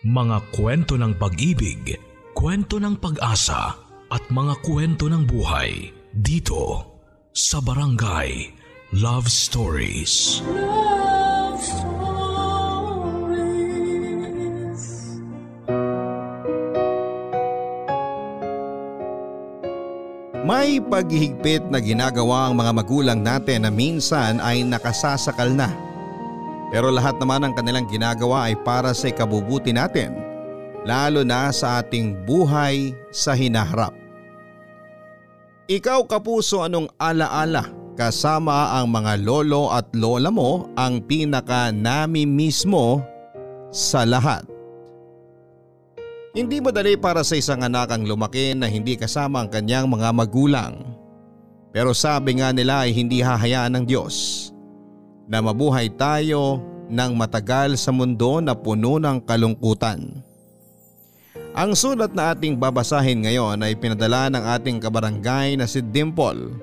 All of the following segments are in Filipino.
Mga kwento ng pag-ibig, kwento ng pag-asa at mga kwento ng buhay dito sa Barangay Love Stories. Love Stories. May paghihigpit na ginagawa ang mga magulang natin na minsan ay nakasasakal na. Pero lahat naman ng kanilang ginagawa ay para sa ikabubuti natin, lalo na sa ating buhay sa hinaharap. Ikaw kapuso anong alaala kasama ang mga lolo at lola mo ang pinaka nami mismo sa lahat. Hindi madali para sa isang anak ang lumaki na hindi kasama ang kanyang mga magulang. Pero sabi nga nila ay hindi hahayaan ng Diyos na mabuhay tayo ng matagal sa mundo na puno ng kalungkutan. Ang sulat na ating babasahin ngayon ay pinadala ng ating kabarangay na si Dimple.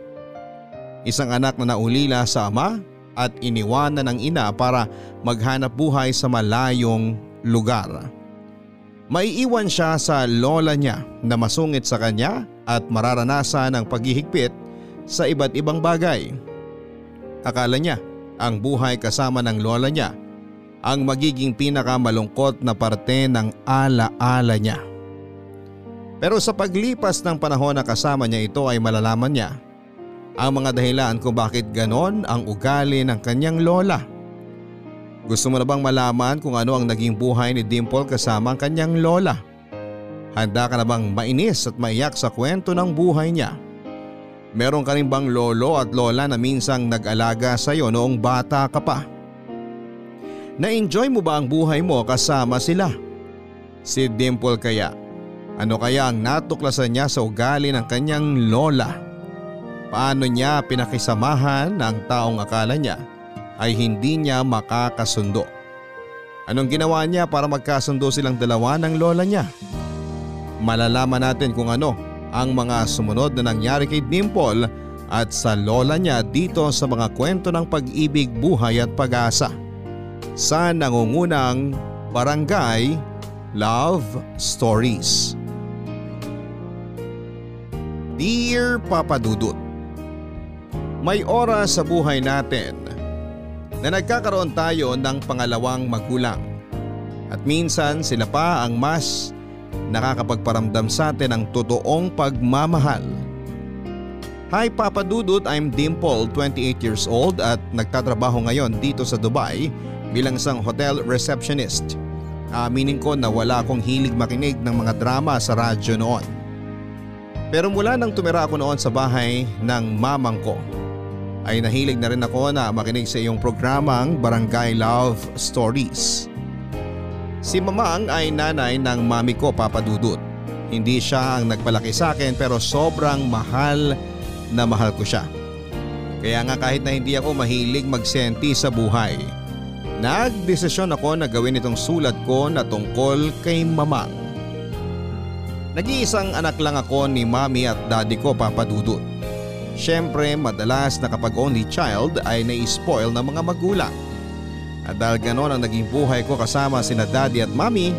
Isang anak na naulila sa ama at iniwanan ng ina para maghanap buhay sa malayong lugar. Maiiwan siya sa lola niya na masungit sa kanya at mararanasan ang paghihigpit sa iba't ibang bagay. Akala niya ang buhay kasama ng lola niya ang magiging pinakamalungkot na parte ng ala-ala niya. Pero sa paglipas ng panahon na kasama niya ito ay malalaman niya ang mga dahilan kung bakit ganon ang ugali ng kanyang lola. Gusto mo na bang malaman kung ano ang naging buhay ni Dimple kasama ang kanyang lola? Handa ka na bang mainis at maiyak sa kwento ng buhay niya? Meron ka rin bang lolo at lola na minsang nag-alaga sa iyo noong bata ka pa? Na-enjoy mo ba ang buhay mo kasama sila? Si Dimple kaya? Ano kaya ang natuklasan niya sa ugali ng kanyang lola? Paano niya pinakisamahan ang taong akala niya ay hindi niya makakasundo? Anong ginawa niya para magkasundo silang dalawa ng lola niya? Malalaman natin kung ano ang mga sumunod na nangyari kay Dimple at sa lola niya dito sa mga kwento ng pag-ibig, buhay at pag-asa. Sa nangungunang Barangay Love Stories. Dear Papa Dudut, May oras sa buhay natin na nagkakaroon tayo ng pangalawang magulang. At minsan sila pa ang mas nakakapagparamdam sa atin ng totoong pagmamahal. Hi Papa Dudut, I'm Dimple, 28 years old at nagtatrabaho ngayon dito sa Dubai bilang isang hotel receptionist. Aminin ko na wala akong hilig makinig ng mga drama sa radyo noon. Pero mula nang tumira ako noon sa bahay ng mamang ko, ay nahilig na rin ako na makinig sa iyong programang Barangay Love Stories. Si Mamang ay nanay ng mami ko papadudot. Hindi siya ang nagpalaki sa akin pero sobrang mahal na mahal ko siya. Kaya nga kahit na hindi ako mahilig magsenti sa buhay, nagdesisyon ako na gawin itong sulat ko na tungkol kay Mamang. Nag-iisang anak lang ako ni mami at daddy ko papadudot. Siyempre madalas na kapag only child ay nai-spoil ng mga magulang. At dahil ganon ang naging buhay ko kasama sina daddy at mami,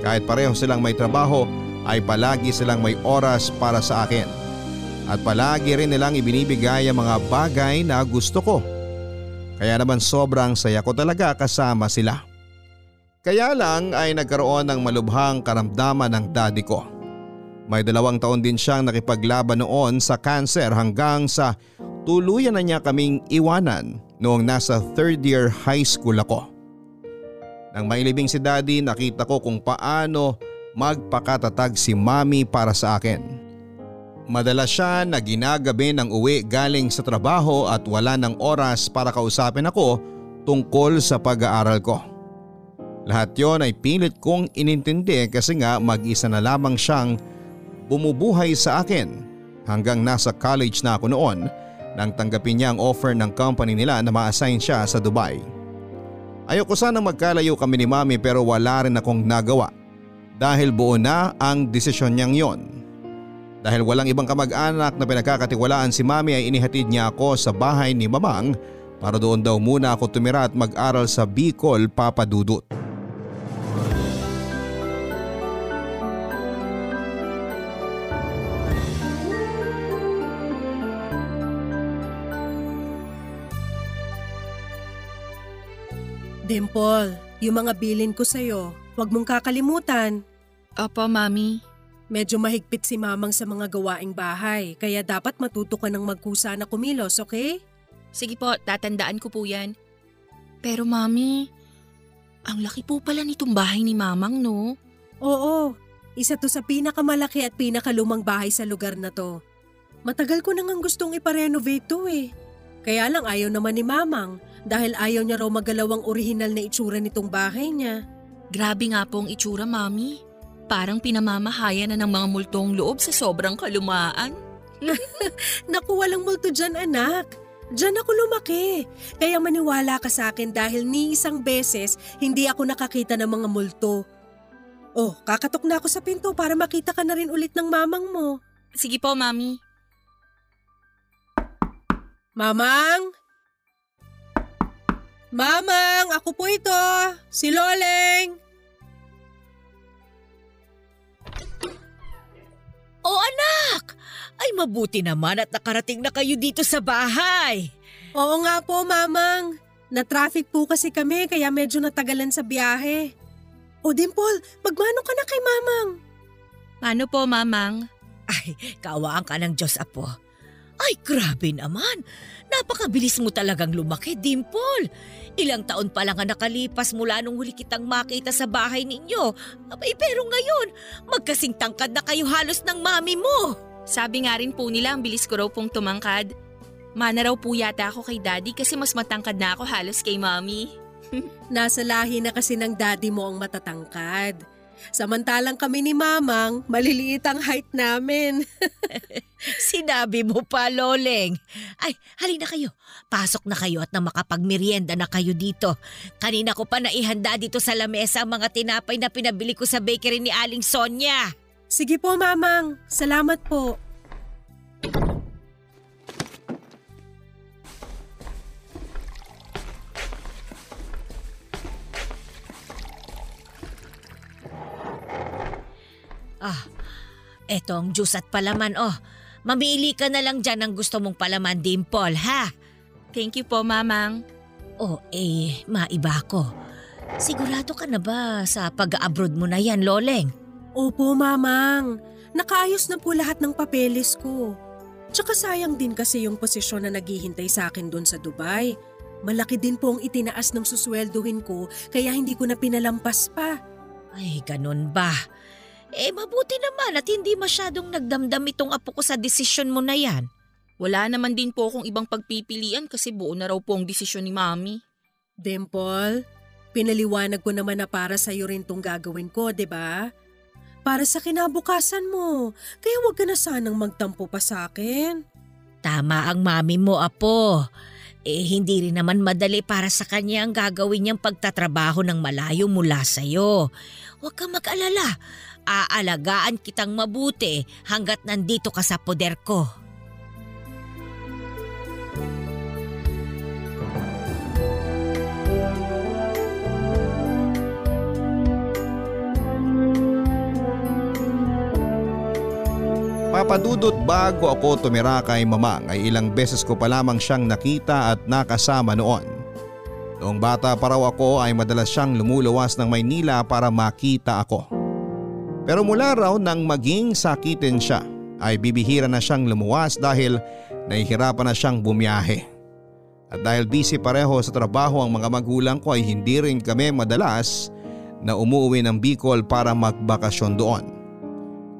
kahit pareho silang may trabaho ay palagi silang may oras para sa akin. At palagi rin nilang ibinibigay ang mga bagay na gusto ko. Kaya naman sobrang saya ko talaga kasama sila. Kaya lang ay nagkaroon ng malubhang karamdaman ng daddy ko. May dalawang taon din siyang nakipaglaban noon sa cancer hanggang sa tuluyan na niya kaming iwanan noong nasa third year high school ako. Nang mailibing si daddy nakita ko kung paano magpakatatag si mami para sa akin. Madalas siya na ginagabi ng uwi galing sa trabaho at wala ng oras para kausapin ako tungkol sa pag-aaral ko. Lahat yon ay pilit kong inintindi kasi nga mag-isa na lamang siyang bumubuhay sa akin hanggang nasa college na ako noon nang tanggapin niya ang offer ng company nila na ma-assign siya sa Dubai. Ayoko sana magkalayo kami ni mami pero wala rin akong nagawa dahil buo na ang desisyon niyang yon. Dahil walang ibang kamag-anak na pinagkakatiwalaan si mami ay inihatid niya ako sa bahay ni mamang para doon daw muna ako tumira at mag-aral sa Bicol Papadudut. Dimple, yung mga bilin ko sa'yo, huwag mong kakalimutan. Opo, Mami. Medyo mahigpit si mamang sa mga gawaing bahay, kaya dapat matuto ka ng magkusa na kumilos, okay? Sige po, tatandaan ko po yan. Pero Mami, ang laki po pala nitong bahay ni Mamang, no? Oo, isa to sa pinakamalaki at pinakalumang bahay sa lugar na to. Matagal ko nang gustong iparenovate to eh. Kaya lang ayaw naman ni Mamang dahil ayaw niya raw magalawang orihinal na itsura nitong bahay niya. Grabe nga po ang itsura, Mami. Parang pinamamahaya na ng mga multong loob sa sobrang kalumaan. Naku, walang multo dyan anak. Diyan ako lumaki. Kaya maniwala ka sa akin dahil ni isang beses hindi ako nakakita ng mga multo. Oh, kakatok na ako sa pinto para makita ka na rin ulit ng mamang mo. Sige po, Mami. Mamang? Mamang, ako po ito. Si Loleng. O anak! Ay mabuti naman at nakarating na kayo dito sa bahay. Oo nga po, Mamang. Na-traffic po kasi kami kaya medyo natagalan sa biyahe. O Dimple, magmano ka na kay Mamang? Paano po, Mamang? Ay, kaawaan ka ng Diyos, Apo. Ay, grabe naman. Napakabilis mo talagang lumaki, Dimple. Ilang taon pa lang ang nakalipas mula nung huli kitang makita sa bahay ninyo. Abay, pero ngayon, magkasing tangkad na kayo halos ng mami mo. Sabi nga rin po nila ang bilis ko raw pong tumangkad. Mana raw po yata ako kay daddy kasi mas matangkad na ako halos kay mommy. Nasa lahi na kasi ng daddy mo ang matatangkad. Samantalang kami ni Mamang, maliliit ang height namin. Sinabi mo pa, Loleng. Ay, halina kayo. Pasok na kayo at na makapagmerienda na kayo dito. Kanina ko pa naihanda dito sa lamesa ang mga tinapay na pinabili ko sa bakery ni Aling Sonia. Sige po, Mamang. Salamat po. Ah, eto ang juice at palaman oh. Mamili ka na lang dyan ng gusto mong palaman, Dimple, ha? Thank you po, Mamang. Oh, eh, maiba ko. Sigurado ka na ba sa pag-abroad mo na yan, Loleng? Opo, Mamang. Nakaayos na po lahat ng papeles ko. Tsaka sayang din kasi yung posisyon na naghihintay sa akin doon sa Dubai. Malaki din po ang itinaas ng susweldohin ko kaya hindi ko na pinalampas pa. Ay, ganun ba? Eh, mabuti naman at hindi masyadong nagdamdam itong apo ko sa desisyon mo na yan. Wala naman din po akong ibang pagpipilian kasi buo na raw po ang desisyon ni Mami. Dimple, pinaliwanag ko naman na para sa'yo rin tong gagawin ko, 'di ba? Para sa kinabukasan mo. Kaya huwag ka na sanang magtampo pa sa akin. Tama ang mami mo, apo. Eh, hindi rin naman madali para sa kanya ang gagawin niyang pagtatrabaho ng malayo mula sa'yo. Huwag kang mag-alala. Aalagaan kitang mabuti hanggat nandito ka sa poder ko. Papadudot bago ako tumira kay mamang ay ilang beses ko pa lamang siyang nakita at nakasama noon. Noong bata pa raw ako ay madalas siyang lumuluwas ng Maynila para makita ako. Pero mula raw nang maging sakitin siya ay bibihira na siyang lumuwas dahil nahihirapan na siyang bumiyahe. At dahil busy pareho sa trabaho ang mga magulang ko ay hindi rin kami madalas na umuwi ng Bicol para magbakasyon doon.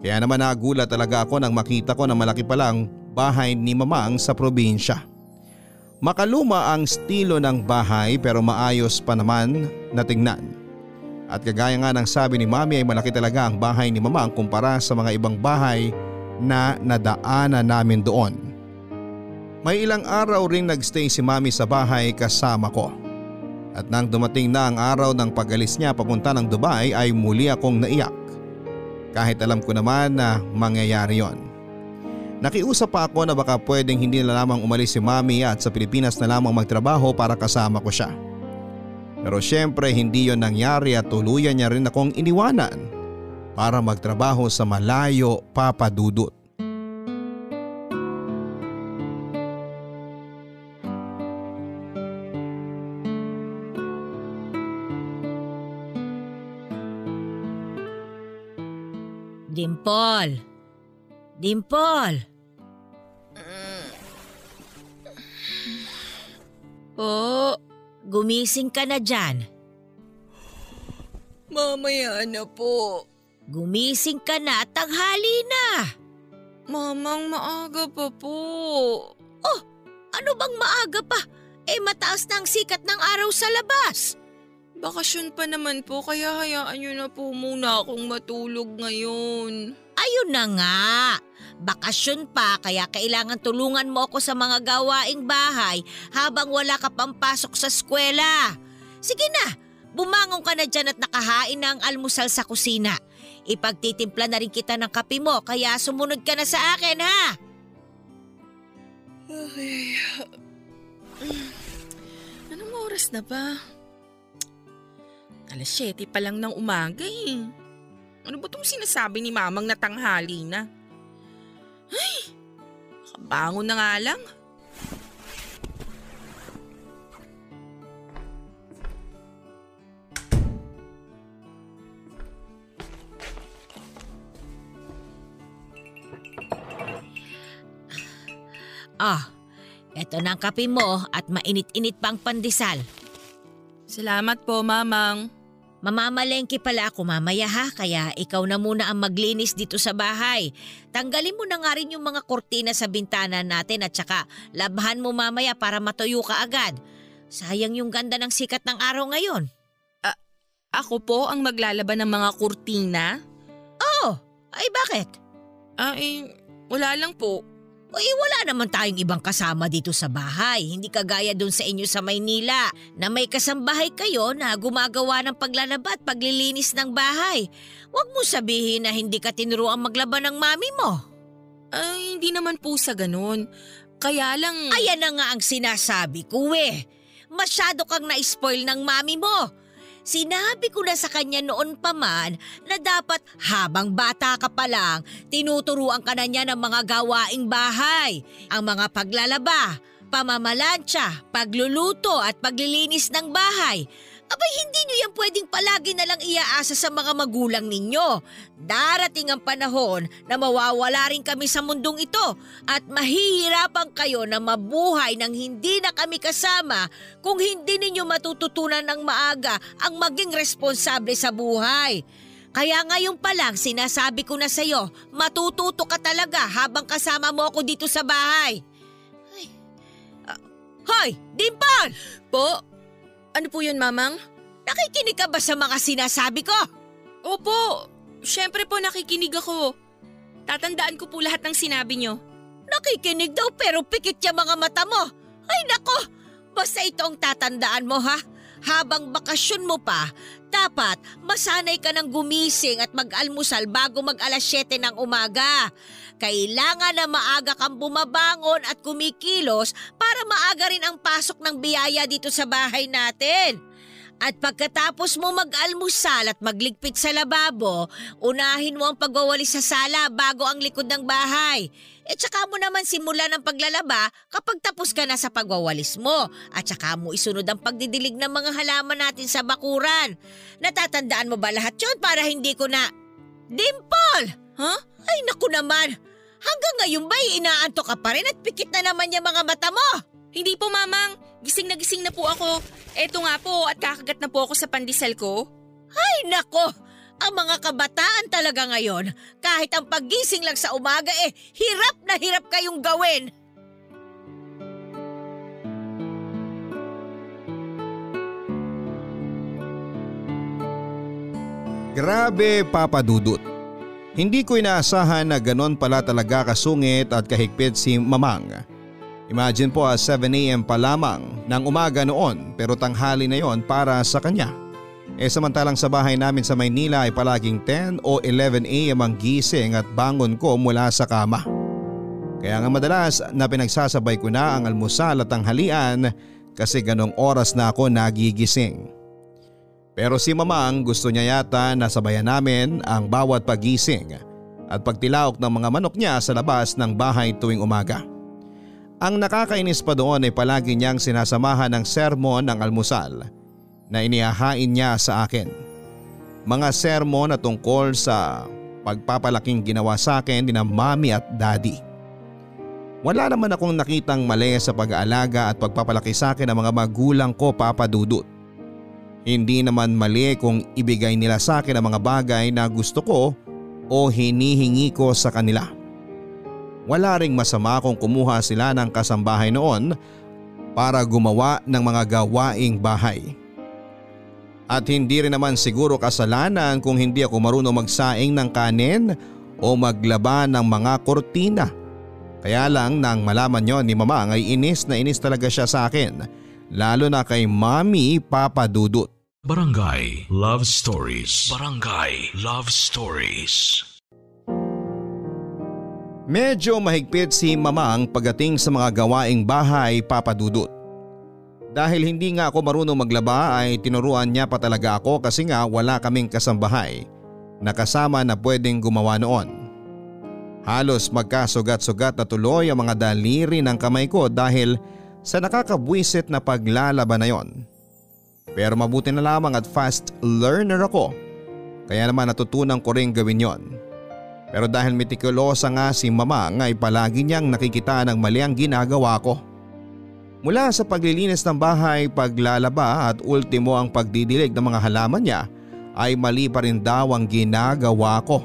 Kaya naman nagulat talaga ako nang makita ko na malaki palang bahay ni mamang sa probinsya. Makaluma ang estilo ng bahay pero maayos pa naman na tingnan. At kagaya nga ng sabi ni mami ay malaki talaga ang bahay ni mamang kumpara sa mga ibang bahay na nadaanan namin doon. May ilang araw ring nagstay si mami sa bahay kasama ko. At nang dumating na ang araw ng pagalis niya papunta ng Dubai ay muli akong naiyak kahit alam ko naman na mangyayari yon. Nakiusap pa ako na baka pwedeng hindi na lamang umalis si mami at sa Pilipinas na lamang magtrabaho para kasama ko siya. Pero syempre hindi yon nangyari at tuluyan niya rin akong iniwanan para magtrabaho sa malayo papadudot. Dimple! Dimple! Oo, oh, Gumising ka na dyan. mamaya na po. Gumising ka na, tanghali na. Mamang maaga pa po. Ano bang maaga pa? Eh mataas na ang sikat ng araw sa labas. Bakasyon pa naman po kaya hayaan niyo na po muna akong matulog ngayon. Ayun na nga. Bakasyon pa kaya kailangan tulungan mo ako sa mga gawaing bahay habang wala ka pang pasok sa eskwela. Sige na, bumangon ka na dyan at nakahain na ang almusal sa kusina. Ipagtitimpla na rin kita ng kape mo kaya sumunod ka na sa akin ha. Ay. Anong oras na ba? Alas 7 pa lang ng umaga eh. Ano ba itong sinasabi ni mamang na tanghali na? Ay, nakabangon na nga lang. Ah, eto na ang kape mo at mainit-init pang pandesal. Salamat po, mamang. Mamamalengke pala ako mamaya ha, kaya ikaw na muna ang maglinis dito sa bahay. Tanggalin mo na nga rin yung mga kortina sa bintana natin at saka labhan mo mamaya para matuyo ka agad. Sayang yung ganda ng sikat ng araw ngayon. Ako po ang maglalaban ng mga kurtina? Oh, ay bakit? Eh, wala lang po. O eh, wala naman tayong ibang kasama dito sa bahay. Hindi kagaya dun sa inyo sa Maynila na may kasambahay kayo na gumagawa ng paglalaba at paglilinis ng bahay. Huwag mo sabihin na hindi ka tinuruan maglaban ng mami mo. Ay, hindi naman po sa ganun. Kaya lang... Ayan na nga ang sinasabi ko eh. Masyado kang na-spoil ng mami mo. Sinabi ko na sa kanya noon pa man na dapat habang bata ka pa lang, tinuturuan ka na niya ng mga gawaing bahay. Ang mga paglalaba, pamamalansya, pagluluto at paglilinis ng bahay. Abay hindi niyo yan pwedeng palagi na lang iaasa sa mga magulang ninyo. Darating ang panahon na mawawala rin kami sa mundong ito at mahihirapan kayo na mabuhay nang hindi na kami kasama kung hindi ninyo matututunan ng maaga ang maging responsable sa buhay. Kaya ngayon pa lang sinasabi ko na sa'yo, matututo ka talaga habang kasama mo ako dito sa bahay. Ay. Ah, hoy, Dimple! Po? Ano po yun, mamang? Nakikinig ka ba sa mga sinasabi ko? Opo, syempre po nakikinig ako. Tatandaan ko po lahat ng sinabi nyo. Nakikinig daw pero pikit yung mga mata mo. Ay nako, basta ito ang tatandaan mo ha. Habang bakasyon mo pa, dapat masanay ka ng gumising at mag-almusal bago mag alas 7 ng umaga. Kailangan na maaga kang bumabangon at kumikilos para maaga rin ang pasok ng biyaya dito sa bahay natin. At pagkatapos mo mag-almusal at magligpit sa lababo, unahin mo ang pagwawalis sa sala bago ang likod ng bahay. E tsaka mo naman simulan ang paglalaba kapag tapos ka na sa pagwawalis mo. At tsaka mo isunod ang pagdidilig ng mga halaman natin sa bakuran. Natatandaan mo ba lahat yun para hindi ko na... Dimple! Ha? Ay naku naman! Hanggang ngayon ba'y inaantok ka pa rin at pikit na naman yung mga mata mo? Hindi po, mamang. Gising na gising na po ako. Eto nga po at kakagat na po ako sa pandesal ko. Ay nako! Ang mga kabataan talaga ngayon, kahit ang paggising lang sa umaga eh, hirap na hirap kayong gawin. Grabe Papa Dudut. Hindi ko inaasahan na ganon pala talaga kasungit at kahigpit si Mamang. Imagine po ah 7am pa lamang ng umaga noon pero tanghali na yon para sa kanya. E samantalang sa bahay namin sa Maynila ay palaging 10 o 11am ang gising at bangon ko mula sa kama. Kaya nga madalas na pinagsasabay ko na ang almusal at tanghalian kasi ganong oras na ako nagigising. Pero si Mamang gusto niya yata na sabayan namin ang bawat pagising at pagtilaok ng mga manok niya sa labas ng bahay tuwing umaga. Ang nakakainis pa doon ay palagi niyang sinasamahan ng sermon ng almusal na inihahain niya sa akin. Mga sermon na tungkol sa pagpapalaking ginawa sa akin ni na mami at daddy. Wala naman akong nakitang mali sa pag-aalaga at pagpapalaki sa akin ng mga magulang ko papadudot. Hindi naman mali kung ibigay nila sa akin ang mga bagay na gusto ko o hinihingi ko sa kanila. Wala ring masama kung kumuha sila ng kasambahay noon para gumawa ng mga gawaing bahay. At hindi rin naman siguro kasalanan kung hindi ako marunong magsaing ng kanin o maglaba ng mga kortina kaya lang nang malaman yon ni mama ay inis na inis talaga siya sa akin. Lalo na kay mami Papa Dudut. Barangay Love Stories. Barangay Love Stories. Medyo mahigpit si mama ang pagdating sa mga gawaing bahay Papa Dudut. Dahil hindi nga ako marunong maglaba ay tinuruan niya pa talaga ako kasi nga wala kaming kasambahay na kasama na pwedeng gumawa noon. Halos magkasugat-sugat na tuloy ang mga daliri ng kamay ko dahil sa nakakabwisit na paglalaban na yon. Pero mabuti na lamang at fast learner ako. Kaya naman natutunan ko rin gawin yon. Pero dahil mitikulosa nga si mama ay palagi niyang nakikita ng mali ang ginagawa ko. Mula sa paglilinis ng bahay, paglalaba at ultimo ang pagdidilig ng mga halaman niya ay mali pa rin daw ang ginagawa ko.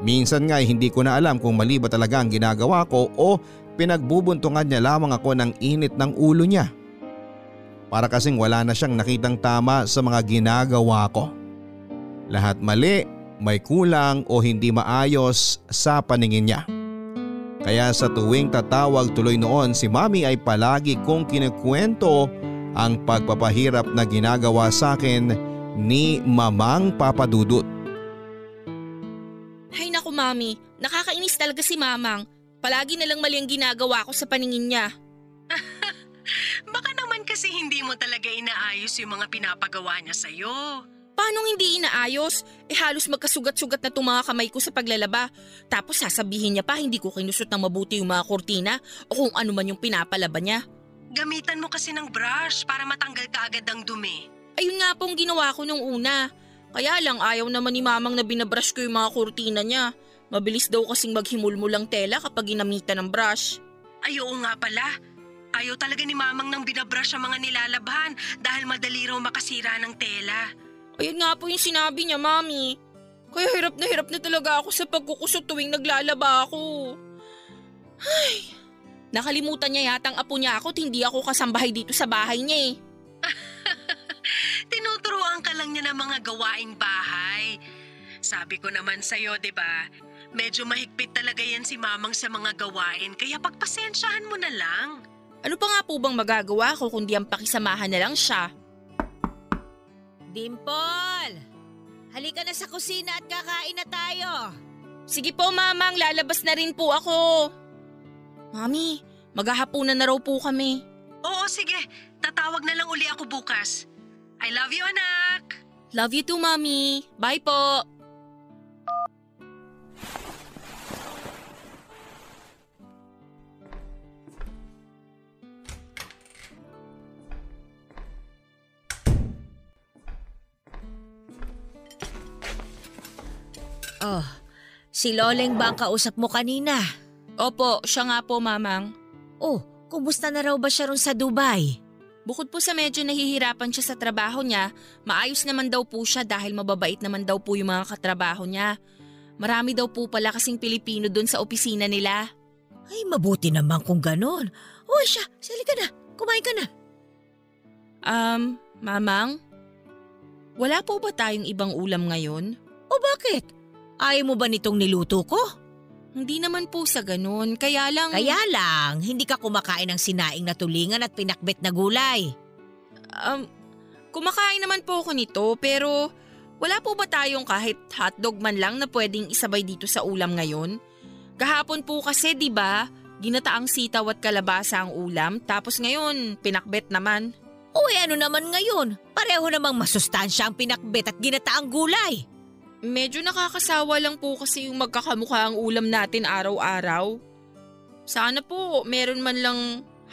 Minsan nga hindi ko na alam kung mali ba talaga ang ginagawa ko o pinagbubuntungan niya lamang ako ng init ng ulo niya. Para kasing wala na siyang nakitang tama sa mga ginagawa ko. Lahat mali, may kulang o hindi maayos sa paningin niya. Kaya sa tuwing tatawag tuloy noon si mami ay palagi kong kinukwento ang pagpapahirap na ginagawa sa akin ni Mamang Papadudut. Hay naku mami, nakakainis talaga si mamang. Palagi na lang mali ang ginagawa ko sa paningin niya. Baka naman kasi hindi mo talaga inaayos yung mga pinapagawa niya sa'yo. Paano hindi inaayos? Eh halos magkasugat-sugat na itong mga kamay ko sa paglalaba. Tapos sasabihin niya pa hindi ko kinusot ng mabuti yung mga kortina o kung ano man yung pinapalaba niya. Gamitan mo kasi ng brush para matanggal ka agad ang dumi. Ayun nga pong ginawa ko nung una. Kaya lang ayaw naman ni mamang na binabrush ko yung mga kurtina niya. Mabilis daw kasing maghimulmul ang tela kapag ginamitan ng brush. Ay oo nga pala. Ayaw talaga ni mamang nang binabrush ang mga nilalabhan dahil madali raw makasira ng tela. Ayun nga po yung sinabi niya, mami. Kaya hirap na hirap na talaga ako sa pagkukusot tuwing naglalaba ako. Ay, nakalimutan niya yatang apo niya ako at hindi ako kasambahay dito sa bahay niya eh. Tinuturuan ka lang niya ng mga gawaing bahay. Sabi ko naman sa'yo, di ba? Medyo mahigpit talaga yan si mamang sa mga gawain kaya pagpasensyahan mo na lang. Ano pa nga po bang magagawa ko kundi ang pakisamahan na lang siya? Dimple! Halika na sa kusina at kakain na tayo. Sige po mamang, lalabas na rin po ako. Mami, maghahapunan na raw po kami. Oo, sige. Tatawag na lang uli ako bukas. I love you, anak! Love you too, mami. Bye po. Oh, si Loleng ba ang kausap mo kanina? Opo, siya nga po, mamang. Oh, kumusta na raw ba siya ron sa Dubai? Bukod po sa medyo nahihirapan siya sa trabaho niya, maayos naman daw po siya dahil mababait naman daw po yung mga katrabaho niya. Marami daw po pala kasing Pilipino doon sa opisina nila. Ay, mabuti naman kung ganon. Oh, siya, sali ka na. Kumain ka na. Um, mamang? Wala po ba tayong ibang ulam ngayon? O bakit? Ayaw mo ba nitong niluto ko? Hindi naman po sa ganun, kaya lang… Kaya lang, hindi ka kumakain ng sinaing na tulingan at pinakbet na gulay. Um, kumakain naman po ako nito pero wala po ba tayong kahit hotdog man lang na pwedeng isabay dito sa ulam ngayon? Kahapon po kasi 'di ba, ginataang sitaw at kalabasa ang ulam tapos ngayon pinakbet naman. Uy, ano naman ngayon? Pareho namang masustansya ang pinakbet at ginataang gulay. Medyo nakakasawa lang po kasi yung magkakamukha ang ulam natin araw-araw. Sana po meron man lang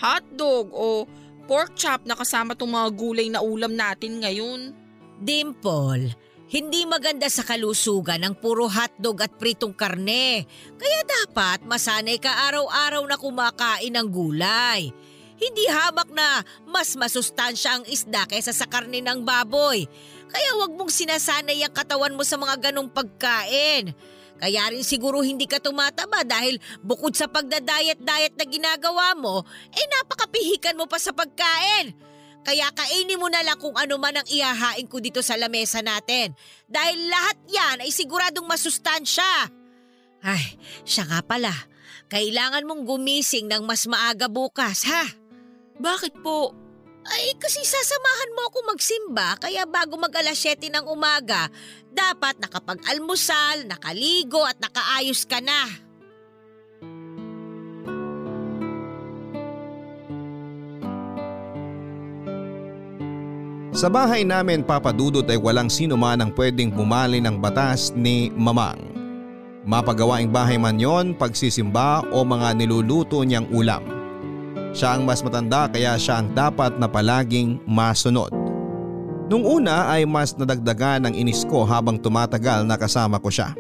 hotdog o pork chop na kasama tong mga gulay na ulam natin ngayon. Dimple, Hindi maganda sa kalusugan ang puro hotdog at pritong karne. Kaya dapat masanay ka araw-araw na kumakain ng gulay. Hindi habak na mas masustansya ang isda kaysa sa karne ng baboy. Kaya wag mong sinasanay ang katawan mo sa mga ganong pagkain. Kaya rin siguro hindi ka tumataba dahil bukod sa pagda-diet-diet na ginagawa mo, eh napakapihikan mo pa sa pagkain. Kaya kainin mo na lang kung ano man ang ihahain ko dito sa lamesa natin. Dahil lahat yan ay siguradong masustansya. Ay, siya nga pala. Kailangan mong gumising ng mas maaga bukas, ha? Bakit po? Ay, kasi sasamahan mo ako magsimba kaya bago mag alas 7 ng umaga, dapat nakapag-almusal, nakaligo at nakaayos ka na. Sa bahay namin papadudot ay walang sino man ang pwedeng pumali ng batas ni Mamang. Mapagawaing bahay man yon, pagsisimba o mga niluluto niyang ulam. Siya ang mas matanda kaya siya ang dapat na palaging masunod. Nung una ay mas nadagdagan ang inis ko habang tumatagal na kasama ko siya.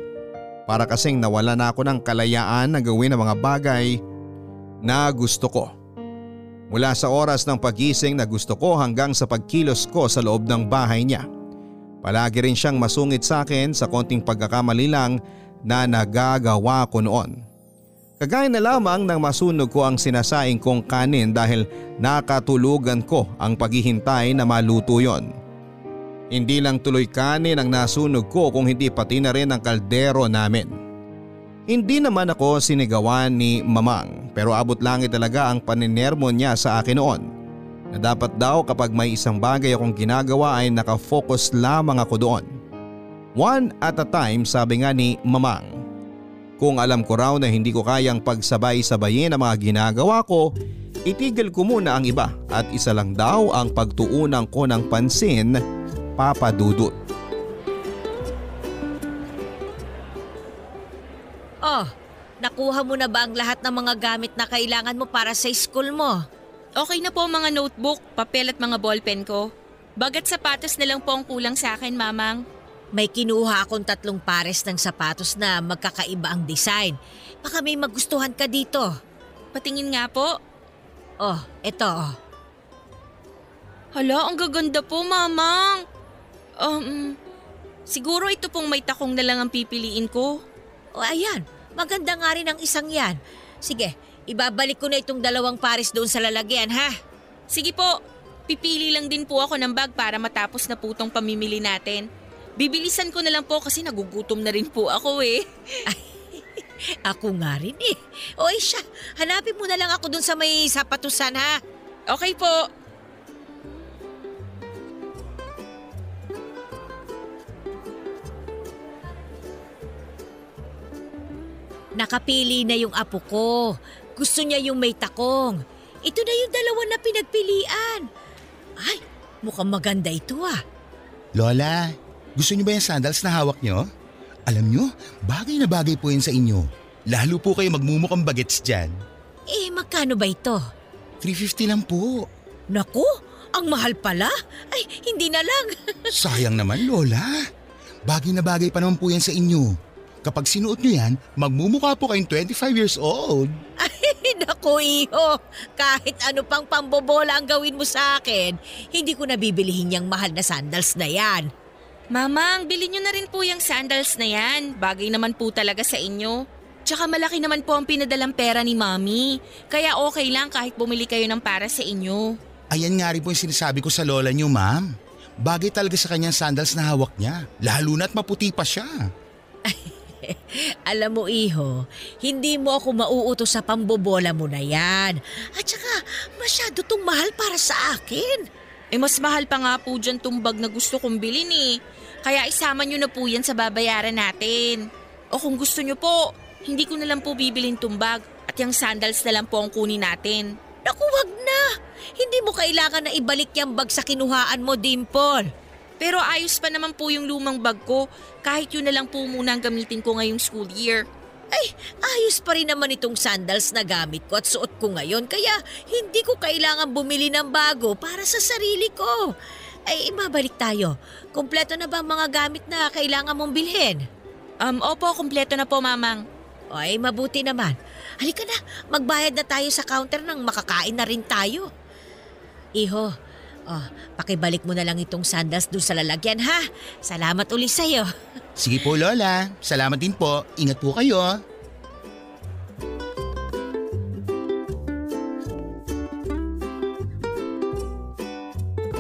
Para kasing nawala na ako ng kalayaan na gawin ang mga bagay na gusto ko. Mula sa oras ng pagising na gusto ko hanggang sa pagkilos ko sa loob ng bahay niya. Palagi rin siyang masungit sa akin sa konting pagkakamali lang na nagagawa ko noon. Kagaya na lamang nang masunog ko ang sinasaing kong kanin dahil nakatulugan ko ang paghihintay na maluto yon. Hindi lang tuloy kanin ang nasunog ko kung hindi pati na rin ang kaldero namin. Hindi naman ako sinigawan ni Mamang pero abot langit talaga ang paninermo niya sa akin noon. Na dapat daw kapag may isang bagay akong ginagawa ay nakafocus lamang ako doon. One at a time sabi nga ni Mamang. Kung alam ko raw na hindi ko kayang pagsabay-sabayin ang mga ginagawa ko, itigil ko muna ang iba at isa lang daw ang pagtuunan ko ng pansin, Papa Dudut. Oh, nakuha mo na ba ang lahat ng mga gamit na kailangan mo para sa school mo? Okay na po mga notebook, papel at mga ballpen ko. Bagat sapatos na lang po ang kulang sa akin, mamang. May kinuha akong tatlong pares ng sapatos na magkakaiba ang design. Baka may magustuhan ka dito. Patingin nga po. Oh, eto oh. Hala, ang gaganda po, mamang. Um, siguro ito pong may takong na lang ang pipiliin ko. O ayan, maganda nga rin ang isang yan. Sige, ibabalik ko na itong dalawang pares doon sa lalagyan ha. Sige po, pipili lang din po ako ng bag para matapos na po tong pamimili natin. Bibilisan ko na lang po kasi nagugutom na rin po ako eh. Ako nga rin eh. O ay siya, hanapin mo na lang ako doon sa may sapatusan ha. Okay po. Nakapili na yung apo ko. Gusto niya yung may takong. Ito na yung dalawa na pinagpilian. Ay, mukhang maganda ito ah. Lola, gusto niyo ba yung sandals na hawak niyo? Alam niyo, bagay na bagay po yun sa inyo. Lalo po kayo magmumukhang bagets dyan. Eh, magkano ba ito? 350 lang po. Naku, ang mahal pala. Ay, hindi na lang. Sayang naman, Lola. Bagay na bagay pa naman po yan sa inyo. Kapag sinuot niyo yan, magmumukha po kayong 25 years old. Ay, naku, iho. Kahit ano pang pambobola ang gawin mo sa akin, hindi ko nabibilihin yung mahal na sandals na yan. Mamang, bilhin nyo na rin po yung sandals na yan. Bagay naman po talaga sa inyo. Tsaka malaki naman po ang pinadalang pera ni Mami. Kaya okay lang kahit bumili kayo ng para sa inyo. Ayan nga rin po yung sinasabi ko sa lola niyo, ma'am. Bagay talaga sa kanyang sandals na hawak niya. Lalo na't maputi pa siya. Alam mo, iho, hindi mo ako mauuto sa pambobola mo na yan. At saka, masyado tong mahal para sa akin. Eh mas mahal pa nga po dyan tong bag na gusto kong bilhin eh. Kaya isama nyo na po yan sa babayaran natin. O kung gusto nyo po, hindi ko na lang po bibilin tong bag at yung sandals na lang po ang kunin natin. Naku, wag na. Hindi mo kailangan na ibalik yung bag sa kinuhaan mo, Dimple. Pero ayos pa naman po yung lumang bag ko kahit yun na lang po muna ang gamitin ko ngayong school year. Ay, ayos pa rin naman itong sandals na gamit ko at suot ko ngayon kaya hindi ko kailangan bumili ng bago para sa sarili ko. Ay, mabalik tayo. Kumpleto na ba ang mga gamit na kailangan mong bilhin? Um, opo, kumpleto na po, Mamang. Ay, mabuti naman. Halika na, magbayad na tayo sa counter nang makakain na rin tayo. Iho, oh, pakibalik mo na lang itong sandals dun sa lalagyan ha. Salamat uli sa'yo. Sige po Lola, salamat din po. Ingat po kayo.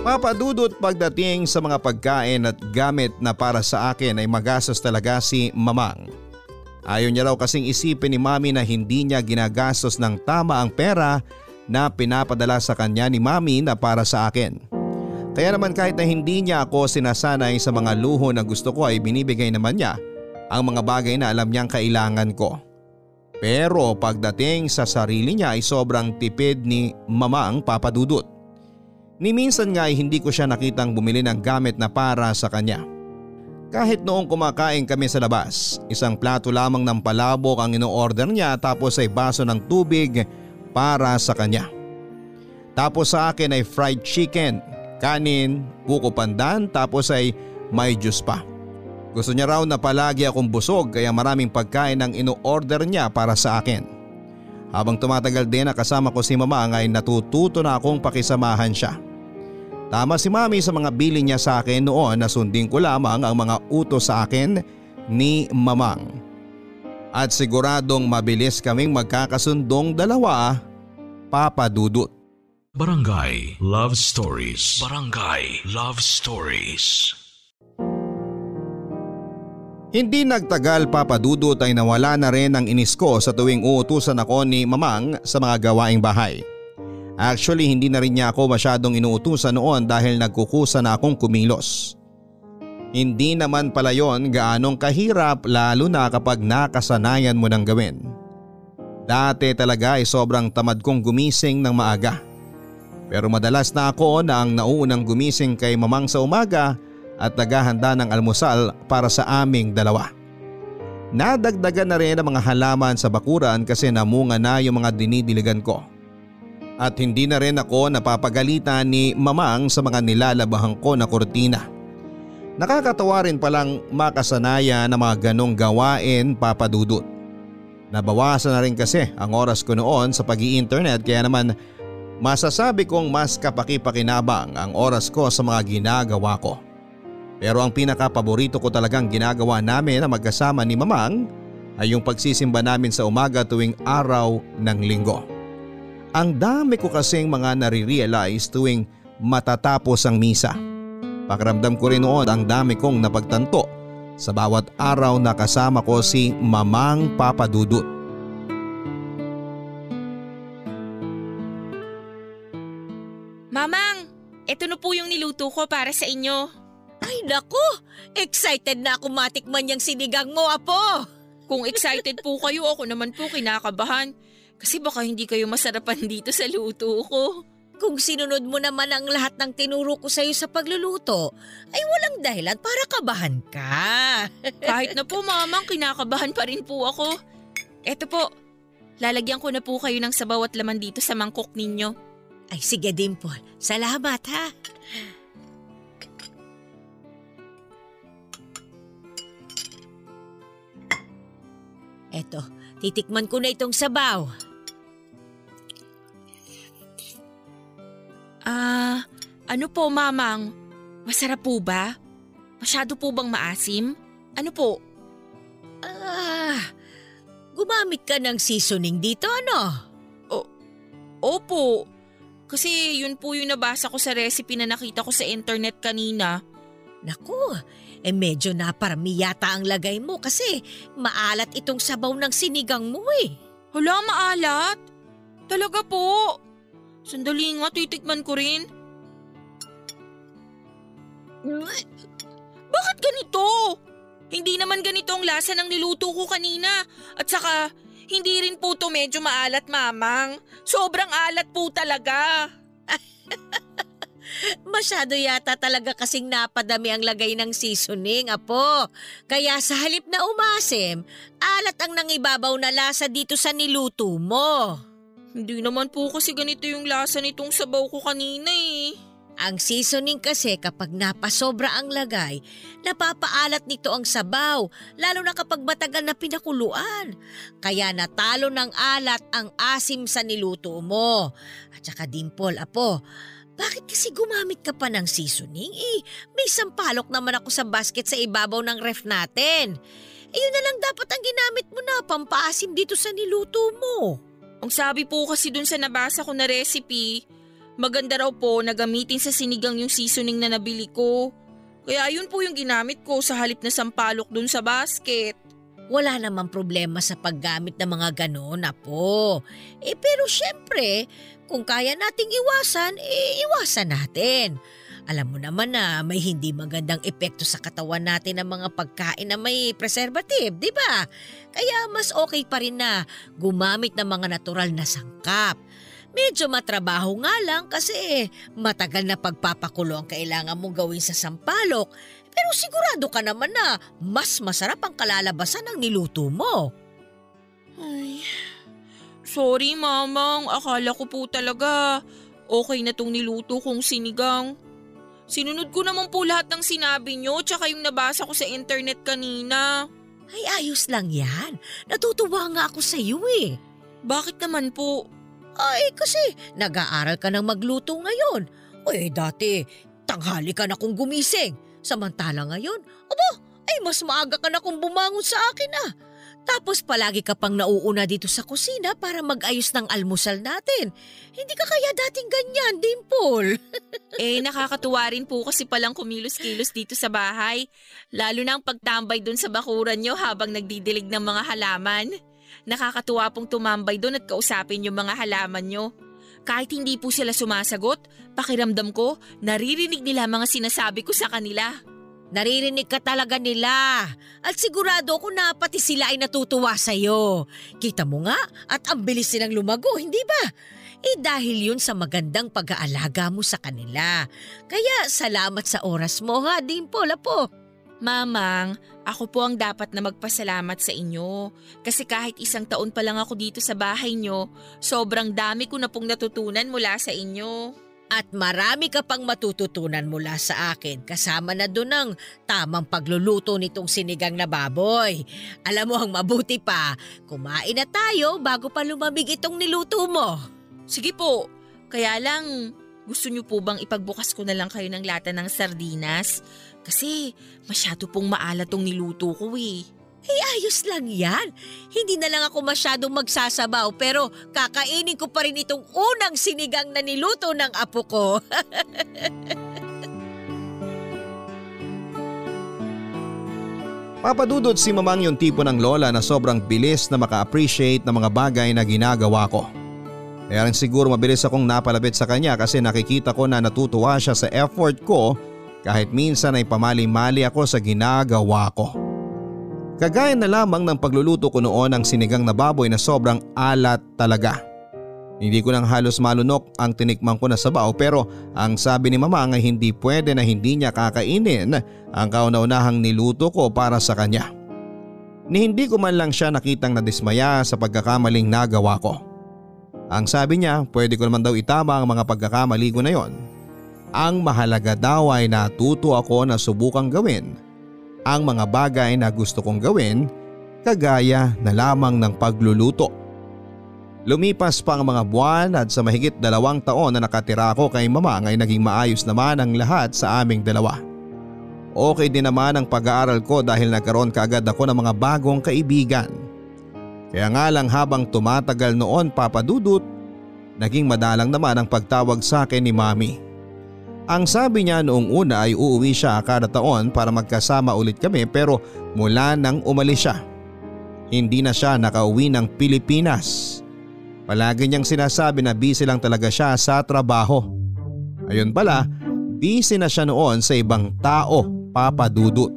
Papadudot pagdating sa mga pagkain at gamit na para sa akin ay magastos talaga si Mamang. Ayaw niya raw kasing isipin ni Mami na hindi niya ginagastos ng tama ang pera na pinapadala sa kanya ni Mami na para sa akin. Kaya naman kahit na hindi niya ako sinasanay sa mga luho na gusto ko ay binibigay naman niya ang mga bagay na alam niyang kailangan ko. Pero pagdating sa sarili niya ay sobrang tipid ni Mamang Papadudot. Ni minsan nga ay hindi ko siya nakitang bumili ng gamit na para sa kanya. Kahit noong kumakain kami sa labas, isang plato lamang ng palabok ang ino-order niya tapos ay baso ng tubig para sa kanya. Tapos sa akin ay fried chicken, kanin, buko pandan tapos ay may juice pa. Gusto niya raw na palagi akong busog kaya maraming pagkain ang ino-order niya para sa akin. Habang tumatagal din na kasama ko si mama ay natututo na akong pakisamahan siya. Tama si mami sa mga bili niya sa akin noon na sundin ko lamang ang mga utos sa akin ni mamang. At siguradong mabilis kaming magkakasundong dalawa, Papa Dudut. Barangay Love Stories. Barangay Love Stories. Hindi nagtagal Papa Dudut ay nawala na rin ang inis ko sa tuwing uutusan ako ni mamang sa mga gawaing bahay. Actually hindi na rin niya ako masyadong inuutusan noon dahil nagkukusa na akong kumilos. Hindi naman pala yon gaanong kahirap lalo na kapag nakasanayan mo nang gawin. Dati talaga ay sobrang tamad kong gumising ng maaga. Pero madalas na ako na ang nauunang gumising kay mamang sa umaga at naghahanda ng almusal para sa aming dalawa. Nadagdagan na rin ang mga halaman sa bakuran kasi namunga na yung mga dinidiligan ko. At hindi na rin ako napapagalitan ni mamang sa mga nilalabahan ko na kurtina. Nakakatawa rin palang makasanaya na mga ganong gawain papadudot. Nabawasan na rin kasi ang oras ko noon sa pag internet kaya naman masasabi kong mas kapaki-pakinabang ang oras ko sa mga ginagawa ko. Pero ang pinaka-paborito ko talagang ginagawa namin na magkasama ni Mamang ay yung pagsisimba namin sa umaga tuwing araw ng linggo. Ang dami ko kasing mga nare-realize tuwing matatapos ang misa. Pakiramdam ko rin noon ang dami kong napagtanto sa bawat araw na kasama ko si Mamang Papadudut. Mamang, eto na po yung niluto ko para sa inyo. Ay naku, excited na ako matikman yung sinigang mo, Apo. Kung excited po kayo, ako naman po kinakabahan. Kasi baka hindi kayo masarapan dito sa luto ko. Kung sinunod mo naman ang lahat ng tinuro ko sa'yo sa pagluluto, ay walang dahilan para kabahan ka. Kahit na po mamang, kinakabahan pa rin po ako. Eto po, lalagyan ko na po kayo ng sabaw at laman dito sa mangkok ninyo. Ay sige Dimple, salamat ha. Eto, titikman ko na itong sabaw. Ah, ano po mamang? Masarap po ba? Masyado po bang maasim? Ano po? Ah, gumamit ka ng seasoning dito ano? Opo. Kasi yun po yung nabasa ko sa recipe na nakita ko sa internet kanina. Naku, eh medyo naparami yata ang lagay mo kasi maalat itong sabaw ng sinigang mo eh. Hala, maalat. Talaga po. Sandali nga, titikman ko rin. Bakit ganito? Hindi naman ganito ang lasa ng niluto ko kanina. At saka, hindi rin po to medyo maalat, mamang. Sobrang alat po talaga. Masyado yata talaga kasing napadami ang lagay ng seasoning, apo. Kaya sa halip na umasim, alat ang nangibabaw na lasa dito sa niluto mo. Hindi naman po kasi ganito yung lasa nitong sabaw ko kanina eh. Ang seasoning kasi kapag napasobra ang lagay, napapaalat nito ang sabaw, lalo na kapag matagal na pinakuluan. Kaya natalo ng alat ang asim sa niluto mo. At saka Dimple, apo, bakit kasi gumamit ka pa ng seasoning? Eh, may sampalok naman ako sa basket sa ibabaw ng ref natin. Eh, yun na lang dapat ang ginamit mo na pampaasim dito sa niluto mo. Ang sabi po kasi dun sa nabasa ko na recipe, maganda raw po na gamitin sa sinigang yung seasoning na nabili ko. Kaya yun po yung ginamit ko sa halip na sampalok dun sa basket. Wala namang problema sa paggamit ng mga ganon, apo. Eh pero syempre, kung kaya nating iwasan, eh iwasan natin. Alam mo naman na may hindi magandang epekto sa katawan natin ng mga pagkain na may preservative, di ba? Kaya mas okay pa rin na gumamit ng mga natural na sangkap. Medyo matrabaho nga lang kasi matagal na pagpapakulo ang kailangan mong gawin sa sampalok. Pero sigurado ka naman na mas masarap ang kalalabasan ng niluto mo. Ay, sorry mamang, akala ko po talaga okay na tong niluto kong sinigang. Sinunod ko naman po lahat ng sinabi nyo tsaka yung nabasa ko sa internet kanina. Ay ayos lang yan. Natutuwa nga ako sa iyo eh. Bakit naman po? Ay kasi nag-aaral ka ng magluto ngayon. Eh dati, tanghali ka na kung gumising. Samantala ngayon, aba, ay mas maaga ka na kung bumangon sa akin ah. Tapos palagi ka pang nauuna dito sa kusina para mag-ayos ng almusal natin. Hindi ka kaya dating ganyan, Dimple. Eh nakakatuwa rin po kasi palang kumilos-kilos dito sa bahay. Lalo na ang pagtambay dun sa bakuran nyo habang nagdidilig ng mga halaman. Nakakatuwa pong tumambay doon at kausapin yung mga halaman nyo. Kahit hindi po sila sumasagot, pakiramdam ko, naririnig nila mga sinasabi ko sa kanila. Naririnig ka talaga nila. At sigurado ako na pati sila ay natutuwa sa'yo. Kita mo nga at ang bilis silang lumago, hindi ba? Eh dahil yun sa magandang pag-aalaga mo sa kanila. Kaya salamat sa oras mo ha, Dimple, apo. Mamang, ako po ang dapat na magpasalamat sa inyo. Kasi kahit isang taon pa lang ako dito sa bahay nyo, sobrang dami ko na pong natutunan mula sa inyo. At marami ka pang matututunan mula sa akin kasama na doon ang tamang pagluluto nitong sinigang na baboy. Alam mo ang mabuti pa, kumain na tayo bago pa lumamig itong niluto mo. Sige po, kaya lang gusto niyo po bang ipagbukas ko na lang kayo ng lata ng sardinas? Kasi masyado pong maalat tong niluto ko eh. Eh ayos lang yan. Hindi na lang ako masyadong magsasabaw pero kakainin ko pa rin itong unang sinigang na niluto ng apo ko. Papadudod si mamang yung tipo ng lola na sobrang bilis na maka-appreciate ng mga bagay na ginagawa ko. Kaya rin siguro mabilis akong napalapit sa kanya kasi nakikita ko na natutuwa siya sa effort ko kahit minsan ay pamali-mali ako sa ginagawa ko. Kagaya na lamang ng pagluluto ko noon ng sinigang na baboy na sobrang alat talaga. Hindi ko nang halos malunok ang tinikman ko na sabaw pero ang sabi ni mama ay hindi pwede na hindi niya kakainin ang kauna-unahang niluto ko para sa kanya. Ni hindi ko man lang siya nakitang nadismaya sa pagkakamaling nagawa ko. Ang sabi niya pwede ko naman daw itama ang mga pagkakamali ko na yon. Ang mahalaga daw ay natuto ako na subukang gawin ang mga bagay na gusto kong gawin kagaya na lamang ng pagluluto. Lumipas pa ang mga buwan at sa mahigit dalawang taon na nakatira ako kay mama ay naging maayos naman ang lahat sa aming dalawa. Okay din naman ang pag-aaral ko dahil nagkaroon kaagad ako ng mga bagong kaibigan. Kaya nga lang habang tumatagal noon papadudot, naging madalang naman ang pagtawag sa akin ni mami. Ang sabi niya noong una ay uuwi siya kada taon para magkasama ulit kami pero mula nang umalis siya. Hindi na siya nakauwi ng Pilipinas. Palagi niyang sinasabi na busy lang talaga siya sa trabaho. Ayun pala, busy na siya noon sa ibang tao, Papa Dudut.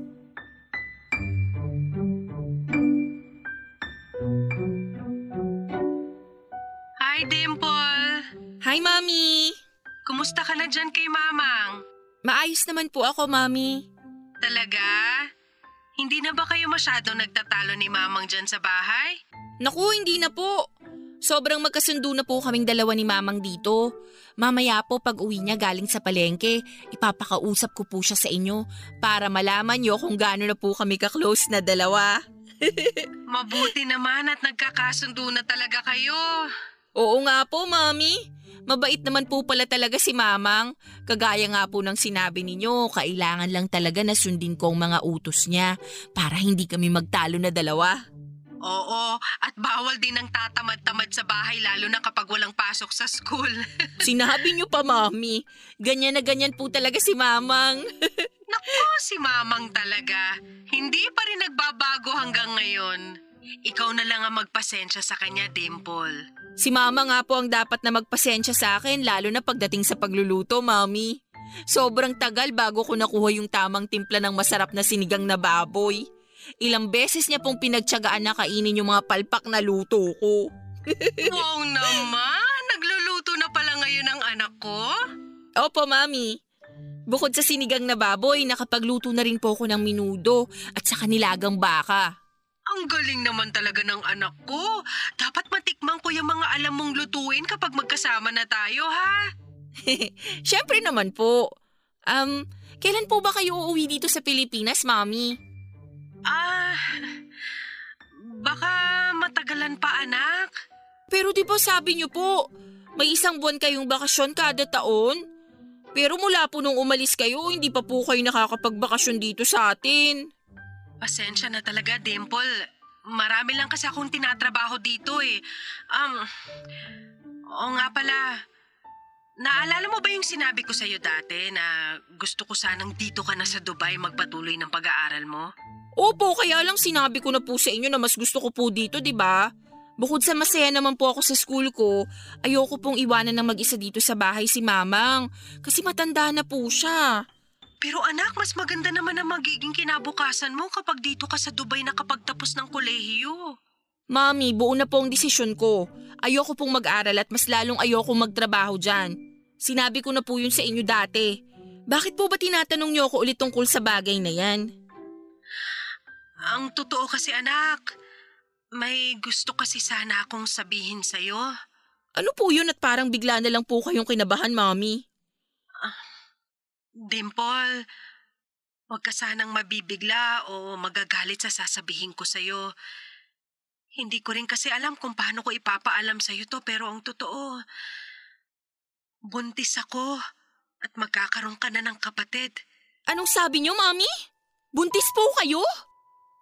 Hi, Dimple! Hi, Mami! Kumusta ka na dyan kay Mamang? Maayos naman po ako, Mami. Talaga? Hindi na ba kayo masyado nagtatalo ni Mamang dyan sa bahay? Naku, hindi na po. Sobrang magkasundo na po kaming dalawa ni Mamang dito. Mamaya po pag uwi niya galing sa palengke, ipapakausap ko po siya sa inyo para malaman niyo kung gaano na po kami ka-close na dalawa. Mabuti naman at nagkakasundo na talaga kayo. Oo nga po, Mami. Mabait naman po pala talaga si Mamang. Kagaya nga po ng sinabi ninyo, kailangan lang talaga na sundin ko ang mga utos niya para hindi kami magtalo na dalawa. Oo, at bawal din ang tatamad-tamad sa bahay lalo na kapag walang pasok sa school. Sinabi niyo pa, Mami. Ganyan na ganyan po talaga si Mamang. Nako, si Mamang talaga. Hindi pa rin nagbabago hanggang ngayon. Ikaw na lang ang magpasensya sa kanya, Dimple. Si Mama nga po ang dapat na magpasensya sa akin lalo na pagdating sa pagluluto, Mami. Sobrang tagal bago ko nakuha yung tamang timpla ng masarap na sinigang na baboy. Ilang beses niya pong pinagtsagaan na kainin yung mga palpak na luto ko. wow naman! Nagluluto na pala ngayon ang anak ko? Opo, Mami. Bukod sa sinigang na baboy, nakapagluto na rin po ako ng minudo at sa kanilagang baka. Ang galing naman talaga ng anak ko. Dapat matikman ko yung mga alam mong lutuin kapag magkasama na tayo, ha? Siyempre naman po. Um, kailan po ba kayo uuwi dito sa Pilipinas, Mami? Ah, baka matagalan pa, anak. Pero di ba sabi niyo po, may isang buwan kayong bakasyon kada taon? Pero mula po nung umalis kayo, hindi pa po kayo nakakapagbakasyon dito sa atin. Pasensya na talaga, Dimple. Marami lang kasi akong tinatrabaho dito eh. Um, oo nga pala. Naalala mo ba yung sinabi ko sa'yo dati na gusto ko sanang dito ka na sa Dubai magpatuloy ng pag-aaral mo? Opo, kaya lang sinabi ko na po sa inyo na mas gusto ko po dito, di ba? Bukod sa masaya naman po ako sa school ko, ayoko pong iwanan ng mag-isa dito sa bahay si Mamang kasi matanda na po siya. Pero anak, mas maganda naman ang magiging kinabukasan mo kapag dito ka sa Dubai nakapagtapos ng kolehiyo. Mami, buo na po ang desisyon ko. Ayoko pong mag-aral at mas lalong ayoko magtrabaho dyan. Sinabi ko na po yun sa inyo dati. Bakit po ba tinatanong niyo ako ulit tungkol sa bagay na yan? Ang totoo kasi anak, may gusto kasi sana akong sabihin sa'yo. Ano po yun at parang bigla na lang po kayong kinabahan, Mami? Dimple, huwag ka sanang mabibigla o magagalit sa sasabihin ko sa'yo. Hindi ko rin kasi alam kung paano ko ipapaalam sa'yo to pero ang totoo, buntis ako at magkakaroon ka na ng kapatid. Anong sabi niyo, Mami? Buntis po kayo?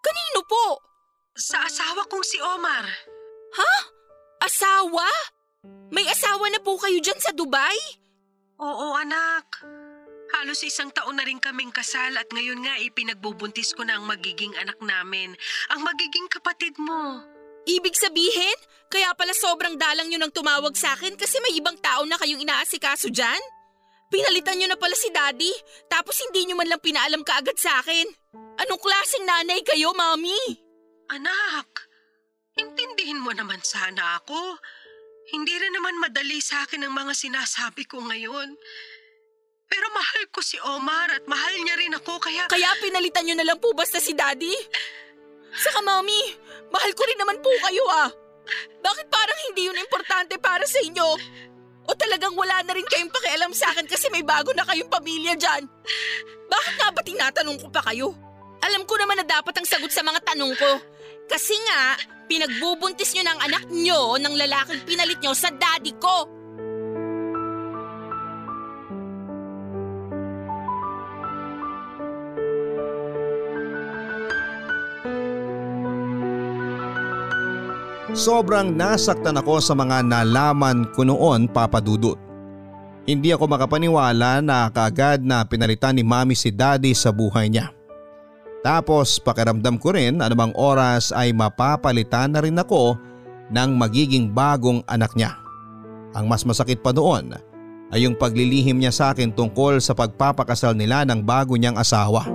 Kanino po? Sa asawa kong si Omar. Ha? Asawa? May asawa na po kayo dyan sa Dubai? Oo anak. Halos isang taon na rin kaming kasal at ngayon nga ipinagbubuntis ko na ang magiging anak namin. Ang magiging kapatid mo. Ibig sabihin, kaya pala sobrang dalang nyo nang tumawag sa akin kasi may ibang tao na kayong inaasikaso dyan? Pinalitan nyo na pala si Daddy, tapos hindi nyo man lang pinaalam kaagad sa akin. Anong klaseng nanay kayo, Mami? Anak, intindihin mo naman sana ako. Hindi rin naman madali sa akin ang mga sinasabi ko ngayon. Pero mahal ko si Omar at mahal niya rin ako kaya... Kaya pinalitan nyo na lang po basta si Daddy? Saka Mami, mahal ko rin naman po kayo ah. Bakit parang hindi yun importante para sa inyo? O talagang wala na rin kayong pakialam sa akin kasi may bago na kayong pamilya dyan? Bakit nga ba tinatanong ko pa kayo? Alam ko naman na dapat ang sagot sa mga tanong ko. Kasi nga, pinagbubuntis nyo ng anak nyo ng lalaking pinalit nyo sa daddy ko. Sobrang nasaktan ako sa mga nalaman ko noon papadudot. Hindi ako makapaniwala na kaagad na pinalitan ni mami si daddy sa buhay niya. Tapos pakiramdam ko rin anumang oras ay mapapalitan na rin ako ng magiging bagong anak niya. Ang mas masakit pa doon ay yung paglilihim niya sa akin tungkol sa pagpapakasal nila ng bago niyang asawa.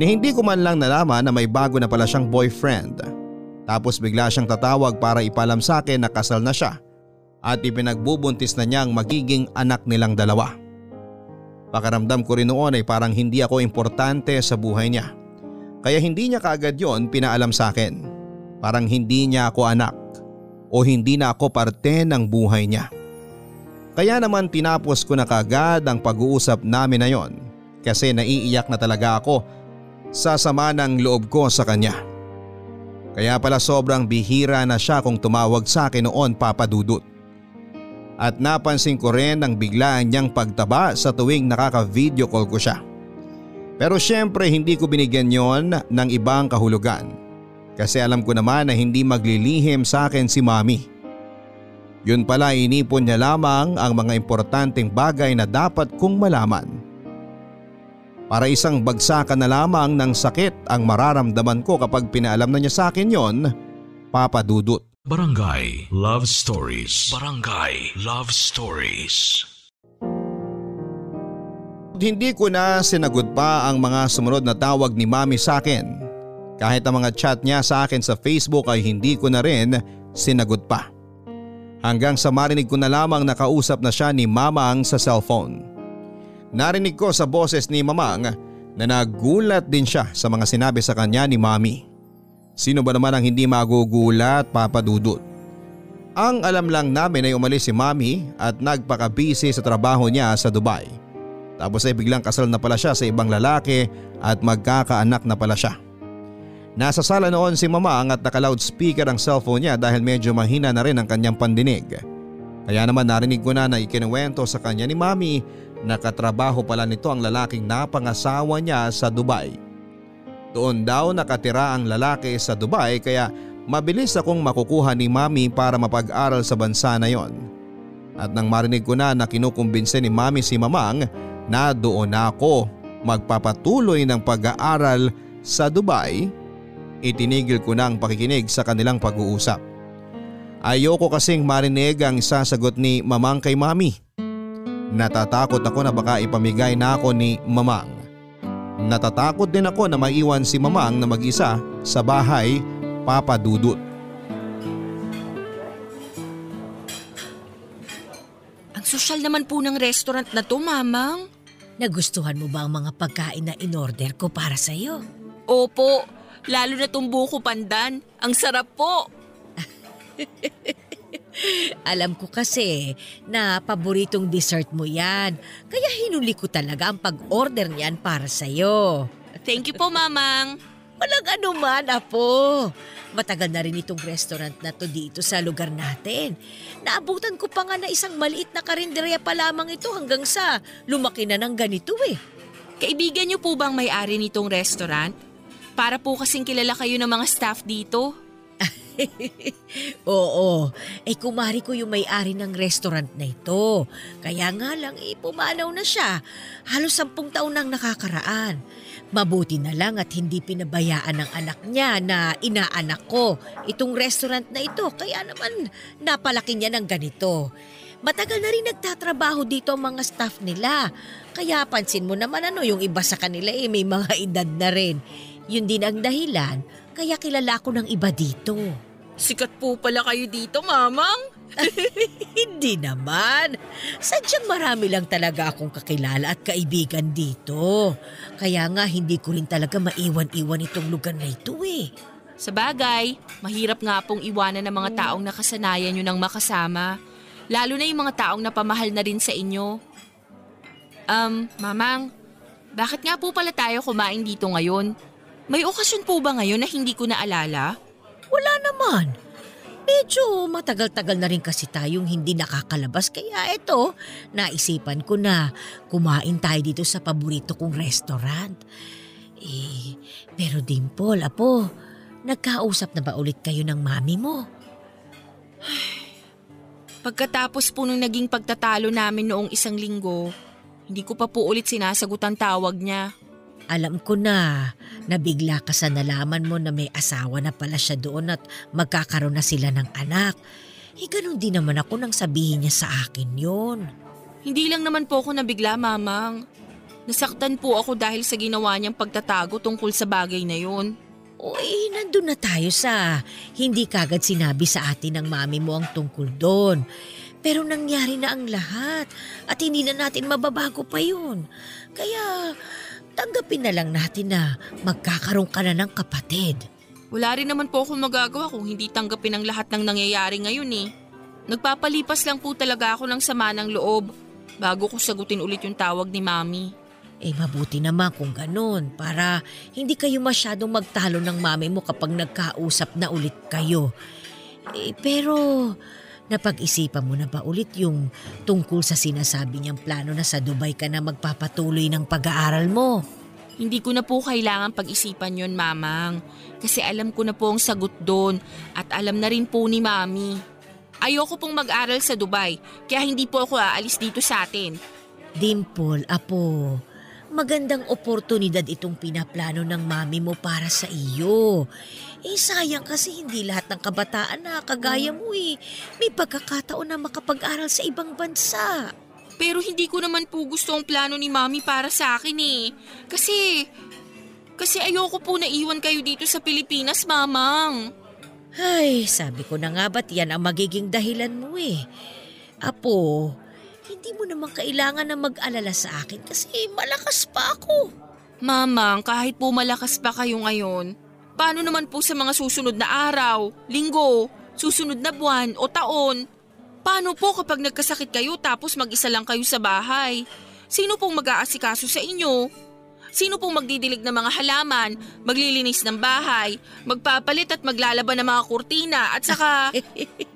Ni hindi ko man lang nalaman na may bago na pala siyang boyfriend. Tapos bigla siyang tatawag para ipalam sa akin na kasal na siya at ipinagbubuntis na niyang magiging anak nilang dalawa. Pakaramdam ko rin noon ay parang hindi ako importante sa buhay niya. Kaya hindi niya kaagad yon pinaalam sa akin. Parang hindi niya ako anak. o hindi na ako parte ng buhay niya. Kaya naman tinapos ko na kagad ang pag-uusap namin na yon kasi naiiyak na talaga ako sa sama ng loob ko sa kanya. Kaya pala sobrang bihira na siya kung tumawag sa akin noon papadudot. At napansin ko rin ang biglaan niyang pagtaba sa tuwing nakaka-video call ko siya. Pero syempre hindi ko binigyan yon ng ibang kahulugan. Kasi alam ko naman na hindi maglilihim sa akin si mami. Yun pala inipon niya lamang ang mga importanteng bagay na dapat kong malaman. Para isang bagsakan na lamang ng sakit ang mararamdaman ko kapag pinaalam na niya sa akin yon, Papa Dudut. Barangay Love Stories. Barangay Love Stories. Hindi ko na sinagot pa ang mga sumunod na tawag ni mami sa akin. Kahit ang mga chat niya sa akin sa Facebook ay hindi ko na rin sinagot pa. Hanggang sa marinig ko na lamang nakausap na siya ni mamang sa cellphone. Narinig ko sa boses ni mamang na nagulat din siya sa mga sinabi sa kanya ni mami. Sino ba naman ang hindi magugulat papadudot? Ang alam lang namin ay umalis si mami at nagpakabisi sa trabaho niya sa Dubai. Tapos ay biglang kasal na pala siya sa ibang lalaki at magkakaanak na pala siya. Nasa sala noon si mamang at naka-loudspeaker ang cellphone niya dahil medyo mahina na rin ang kanyang pandinig. Kaya naman narinig ko na na ikinuwento sa kanya ni mami na katrabaho pala nito ang lalaking napangasawa niya sa Dubai. Doon daw nakatira ang lalaki sa Dubai kaya mabilis akong makukuha ni mami para mapag-aral sa bansa na yon. At nang marinig ko na na kinukumbinse ni mami si mamang na doon ako magpapatuloy ng pag-aaral sa Dubai, itinigil ko na ang pakikinig sa kanilang pag-uusap. Ayoko kasing marinig ang sasagot ni mamang kay mami. Natatakot ako na baka ipamigay na ako ni mamang. Natatakot din ako na maiwan si mamang na mag-isa sa bahay papadudot. Ang sosyal naman po ng restaurant na to, mamang. Nagustuhan mo ba ang mga pagkain na in-order ko para sa'yo? Opo, lalo na tong buko pandan. Ang sarap po. Alam ko kasi na paboritong dessert mo yan. Kaya hinuli ko talaga ang pag-order niyan para sa'yo. Thank you po, mamang. Walang anuman, Apo. Matagal na rin itong restaurant na to dito sa lugar natin. Naabutan ko pa nga na isang maliit na karinderya pa lamang ito hanggang sa lumaki na ng ganito eh. Kaibigan niyo po bang may-ari nitong restaurant? Para po kasing kilala kayo ng mga staff dito. Oo, eh kumari ko yung may-ari ng restaurant na ito. Kaya nga lang eh pumanaw na siya. Halos sampung taon nang nakakaraan. Mabuti na lang at hindi pinabayaan ng anak niya na inaanak ko itong restaurant na ito. Kaya naman napalaki niya ng ganito. Matagal na rin nagtatrabaho dito ang mga staff nila. Kaya pansin mo naman ano yung iba sa kanila eh may mga edad na rin. Yun din ang dahilan kaya kilala ko ng iba dito. Sikat po pala kayo dito, mamang. Hindi naman. Sadyang marami lang talaga akong kakilala at kaibigan dito. Kaya nga hindi ko rin talaga maiwan-iwan itong lugar na ito eh. Sa bagay, mahirap nga pong iwanan ng mga taong nakasanayan nyo ng makasama. Lalo na yung mga taong napamahal na rin sa inyo. Um, mamang, bakit nga po pala tayo kumain dito ngayon? May okasyon po ba ngayon na hindi ko naalala? Wala naman. Medyo matagal-tagal na rin kasi tayong hindi nakakalabas kaya eto, naisipan ko na kumain tayo dito sa paborito kong restaurant. Eh, pero Dimple, apo, nagkausap na ba ulit kayo ng mami mo? Pagkatapos po nung naging pagtatalo namin noong isang linggo, hindi ko pa po ulit sinasagot ang tawag niya. Alam ko na, nabigla ka sa nalaman mo na may asawa na pala siya doon at magkakaroon na sila ng anak. Eh ganun din naman ako nang sabihin niya sa akin yon. Hindi lang naman po ako nabigla, mamang. Nasaktan po ako dahil sa ginawa niyang pagtatago tungkol sa bagay na. O eh, nandun na tayo sa hindi kagad sinabi sa atin ng mami mo ang tungkol doon. Pero nangyari na ang lahat at hindi na natin mababago pa yun. Kaya tanggapin na lang natin na magkakaroon ka na ng kapatid. Wala rin naman po akong magagawa kung hindi tanggapin ang lahat ng nangyayari ngayon eh. Nagpapalipas lang po talaga ako ng sama ng loob bago ko sagutin ulit yung tawag ni Mami. Eh mabuti naman kung ganun para hindi kayo masyadong magtalo ng mami mo kapag nagkausap na ulit kayo. Eh, pero napag-isipan mo na ba ulit yung tungkol sa sinasabi niyang plano na sa Dubai ka na magpapatuloy ng pag-aaral mo? Hindi ko na po kailangan pag-isipan yon mamang. Kasi alam ko na po ang sagot doon at alam na rin po ni Mami. Ayoko pong mag-aral sa Dubai kaya hindi po ako aalis dito sa atin. Dimple, apo, magandang oportunidad itong pinaplano ng mami mo para sa iyo. Eh sayang kasi hindi lahat ng kabataan na kagaya mo eh. May pagkakataon na makapag-aral sa ibang bansa. Pero hindi ko naman po gusto ang plano ni Mami para sa akin eh. Kasi, kasi ayoko po na iwan kayo dito sa Pilipinas, Mamang. Ay, sabi ko na nga ba't yan ang magiging dahilan mo eh. Apo, hindi mo naman kailangan na mag-alala sa akin kasi malakas pa ako. Mamang, kahit po malakas pa kayo ngayon, paano naman po sa mga susunod na araw, linggo, susunod na buwan o taon? Paano po kapag nagkasakit kayo tapos mag-isa lang kayo sa bahay? Sino pong mag-aasikaso sa inyo? Sino pong magdidilig ng mga halaman, maglilinis ng bahay, magpapalit at maglalaban ng mga kurtina at saka...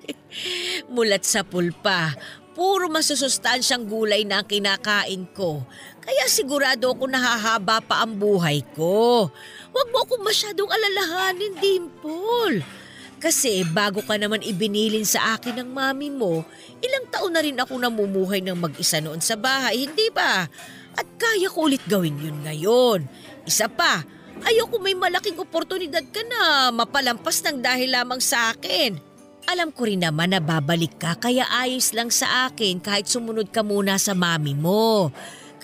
Mulat sa pulpa, puro masusustansyang gulay na ang kinakain ko. Kaya sigurado ako nahahaba pa ang buhay ko. Huwag mo akong masyadong alalahanin, Dimple. Kasi bago ka naman ibinilin sa akin ng mami mo, ilang taon na rin ako namumuhay ng mag-isa noon sa bahay, hindi ba? At kaya ko ulit gawin yun ngayon. Isa pa, ayoko may malaking oportunidad ka na mapalampas ng dahil lamang sa akin. Alam ko rin naman na babalik ka kaya ayos lang sa akin kahit sumunod ka muna sa mami mo.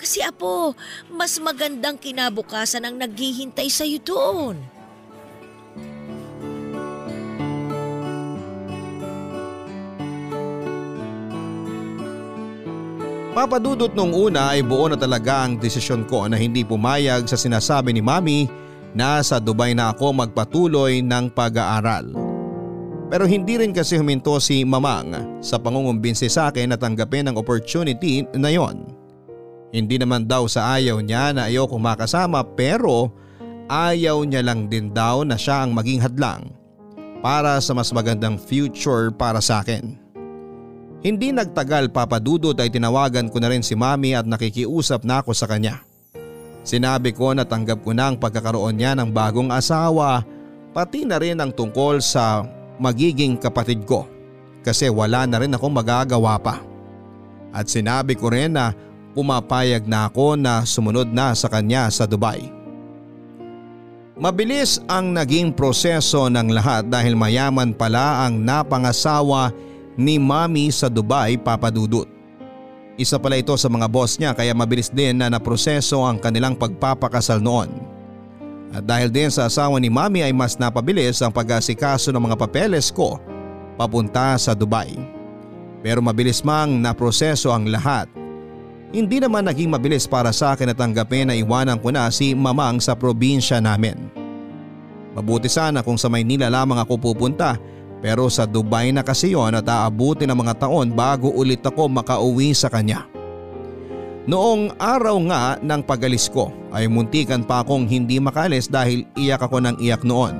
Kasi apo, mas magandang kinabukasan ang naghihintay sa'yo doon. Papadudot nung una ay buo na talaga ang desisyon ko na hindi pumayag sa sinasabi ni Mami na sa Dubai na ako magpatuloy ng pag-aaral. Pero hindi rin kasi huminto si Mamang sa pangungumbinsi sa akin na tanggapin ang opportunity na yon. Hindi naman daw sa ayaw niya na ayoko makasama pero ayaw niya lang din daw na siya ang maging hadlang para sa mas magandang future para sa akin. Hindi nagtagal papadudot ay tinawagan ko na rin si mami at nakikiusap na ako sa kanya. Sinabi ko na tanggap ko na ang pagkakaroon niya ng bagong asawa pati na rin ang tungkol sa magiging kapatid ko kasi wala na rin akong magagawa pa. At sinabi ko rin na pumapayag na ako na sumunod na sa kanya sa Dubai. Mabilis ang naging proseso ng lahat dahil mayaman pala ang napangasawa ni Mami sa Dubai papadudot. Isa pala ito sa mga boss niya kaya mabilis din na naproseso ang kanilang pagpapakasal noon. At dahil din sa asawa ni Mami ay mas napabilis ang pag-asikaso ng mga papeles ko papunta sa Dubai. Pero mabilis mang naproseso ang lahat. Hindi naman naging mabilis para sa akin na tanggapin na iwanan ko na si Mamang sa probinsya namin. Mabuti sana kung sa Maynila lamang ako pupunta pero sa Dubai na kasi yon at aabuti ng mga taon bago ulit ako makauwi sa kanya. Noong araw nga ng pagalis ko ay muntikan pa akong hindi makalis dahil iyak ako ng iyak noon.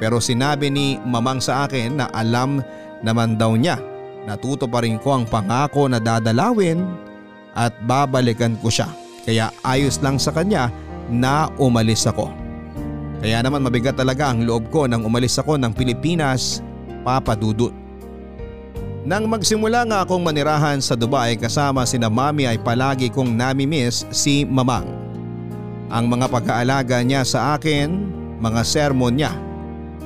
Pero sinabi ni mamang sa akin na alam naman daw niya natuto pa rin ko ang pangako na dadalawin at babalikan ko siya. Kaya ayos lang sa kanya na umalis ako. Kaya naman mabigat talaga ang loob ko nang umalis ako ng Pilipinas, Papa Dudut. Nang magsimula nga akong manirahan sa Dubai kasama sina mami ay palagi kong nami-miss si Mamang. Ang mga pag-aalaga niya sa akin, mga sermon niya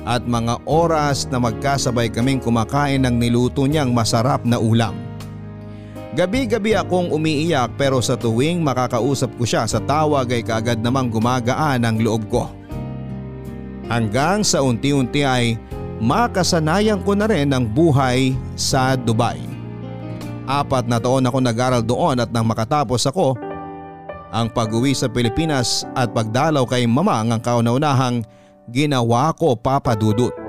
at mga oras na magkasabay kaming kumakain ng niluto niyang masarap na ulam. Gabi-gabi akong umiiyak pero sa tuwing makakausap ko siya sa tawag ay kaagad namang gumagaan ang loob ko. Hanggang sa unti-unti ay makasanayan ko na rin ang buhay sa Dubai. Apat na taon ako nag-aral doon at nang makatapos ako, ang pag-uwi sa Pilipinas at pagdalaw kay mama ang kauna-unahang ginawa ko papadudot.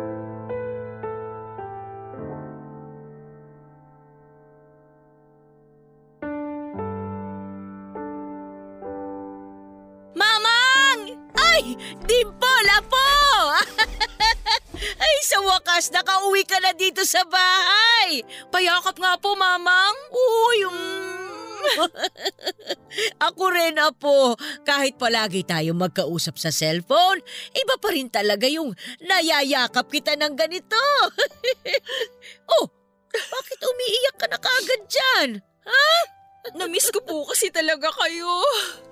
Dito sa bahay! Payakap nga po, mamang. Uy, mm. Ako rin, apo. Kahit palagi tayo magkausap sa cellphone, iba pa rin talaga yung nayayakap kita ng ganito. oh, bakit umiiyak ka na kaagad dyan? Namiss ko po kasi talaga kayo.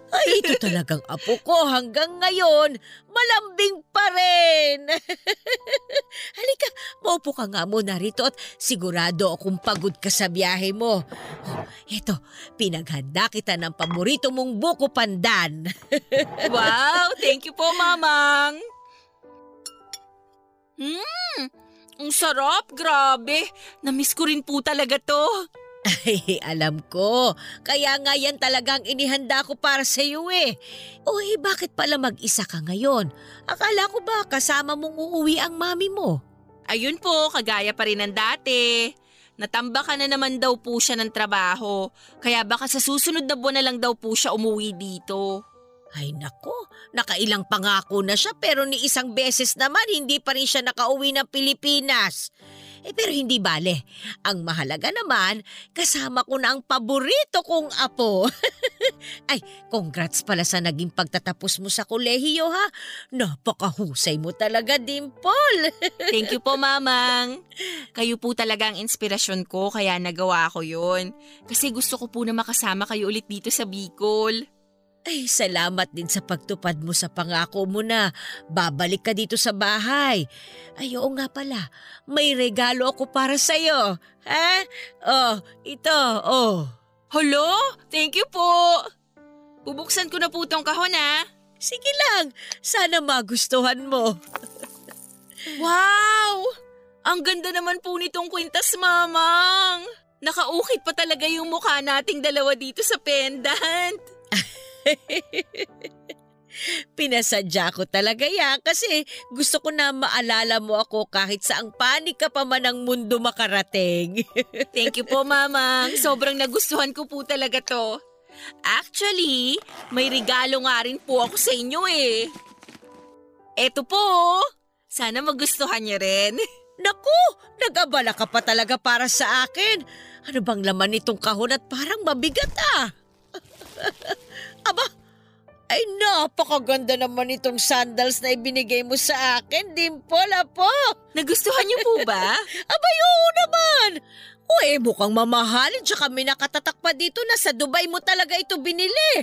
Ay, ito talagang apo ko hanggang ngayon, malambing pa rin. Halika, maupo ka nga muna rito at sigurado akong pagod ka sa biyahe mo. Oh, eto, pinaghanda kita ng paborito mong buko pandan. Wow, thank you po, mamang. Hmm, ang sarap, grabe. Namiss ko rin po talaga to. Ay, alam ko. Kaya nga yan talagang inihanda ko para sa iyo eh. Eh, bakit pala mag-isa ka ngayon? Akala ko ba kasama mong uuwi ang mami mo? Ayun po, kagaya pa rin ng dati. Natamba ka na naman daw po siya ng trabaho. Kaya baka sa susunod na buwan na lang daw po siya umuwi dito. Ay nako, nakailang pangako na siya pero ni isang beses naman hindi pa rin siya nakauwi ng Pilipinas. Eh pero hindi bale. Ang mahalaga naman, kasama ko na ang paborito kong apo. Ay, congrats pala sa naging pagtatapos mo sa kolehiyo ha. Napakahusay mo talaga, Dimple. Thank you po, mamang. Kayo po talaga ang inspirasyon ko kaya nagawa ko yun. Kasi gusto ko po na makasama kayo ulit dito sa Bicol. Ay, salamat din sa pagtupad mo sa pangako mo na babalik ka dito sa bahay. Ay, oo nga pala, may regalo ako para sa'yo. Ha? Oh, ito, oh. Hello? Thank you po. Bubuksan ko na po tong kahon ha. Sige lang, sana magustuhan mo. Wow! Ang ganda naman po nitong kwintas, mamang. Nakaukit pa talaga yung mukha nating dalawa dito sa pendant. Pinasadya ko talaga yan kasi gusto ko na maalala mo ako kahit saang panig ka pa man ng mundo makarating. Thank you po, mamang. Sobrang nagustuhan ko po talaga to. Actually, may regalo nga rin po ako sa inyo eh. Eto po, sana magustuhan niyo rin. Naku, nag-abala ka pa talaga para sa akin. Ano bang laman nitong kahon at parang mabigat ah? Aba, ay napakaganda naman itong sandals na ibinigay mo sa akin, Dimple, apo. Nagustuhan niyo po ba? Abay, oo naman. O eh, mukhang mamahalin tsaka may nakatatak pa dito na sa Dubai mo talaga ito binili.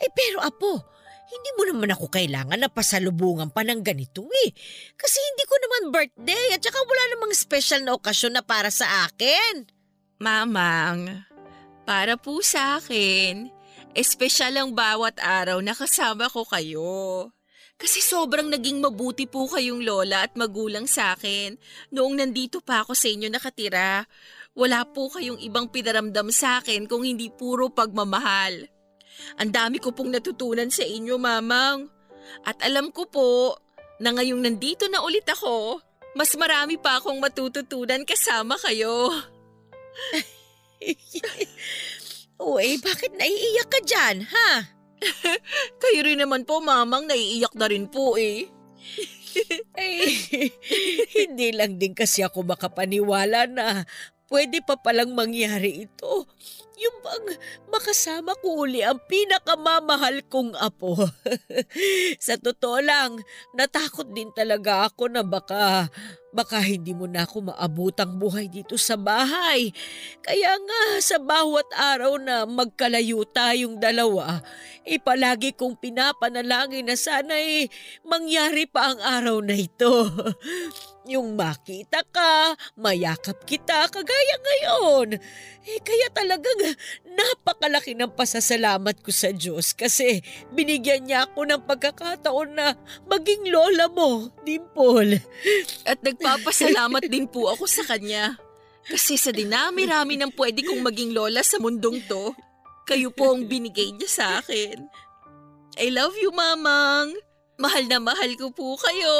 Eh pero apo, hindi mo naman ako kailangan na pasalubungan pa ng ganito eh. Kasi hindi ko naman birthday at saka wala namang special na okasyon na para sa akin. Mamang, para po sa akin, espesyal ang bawat araw na kasama ko kayo. Kasi sobrang naging mabuti po kayong lola at magulang sa akin noong nandito pa ako sa inyo nakatira. Wala po kayong ibang pinaramdam sa akin kung hindi puro pagmamahal. Ang dami ko pong natutunan sa inyo, mamang. At alam ko po na ngayong nandito na ulit ako, mas marami pa akong matututunan kasama kayo. Uy, bakit naiiyak ka dyan, ha? Kayo rin naman po, mamang, naiiyak na rin po eh. Ay, hindi lang din kasi ako makapaniwala na pwede pa palang mangyari ito. Yung bang makasama ko uli ang pinakamamahal kong apo. Sa totoo lang, natakot din talaga ako na baka, baka hindi mo na ako maabutang buhay dito sa bahay. Kaya nga sa bawat araw na magkalayo tayong dalawa, ipalagi kong pinapanalangin na sana'y mangyari pa ang araw na ito. Yung makita ka, mayakap kita kagaya ngayon. Eh kaya talagang napakalaki ng pasasalamat ko sa Diyos kasi binigyan niya ako ng pagkakataon na maging lola mo, Dimple. At nagpapasalamat din po ako sa kanya. Kasi sa dinami-rami ng pwede kong maging lola sa mundong to, kayo po ang binigay niya sa akin. I love you, Mamang. Mahal na mahal ko po kayo.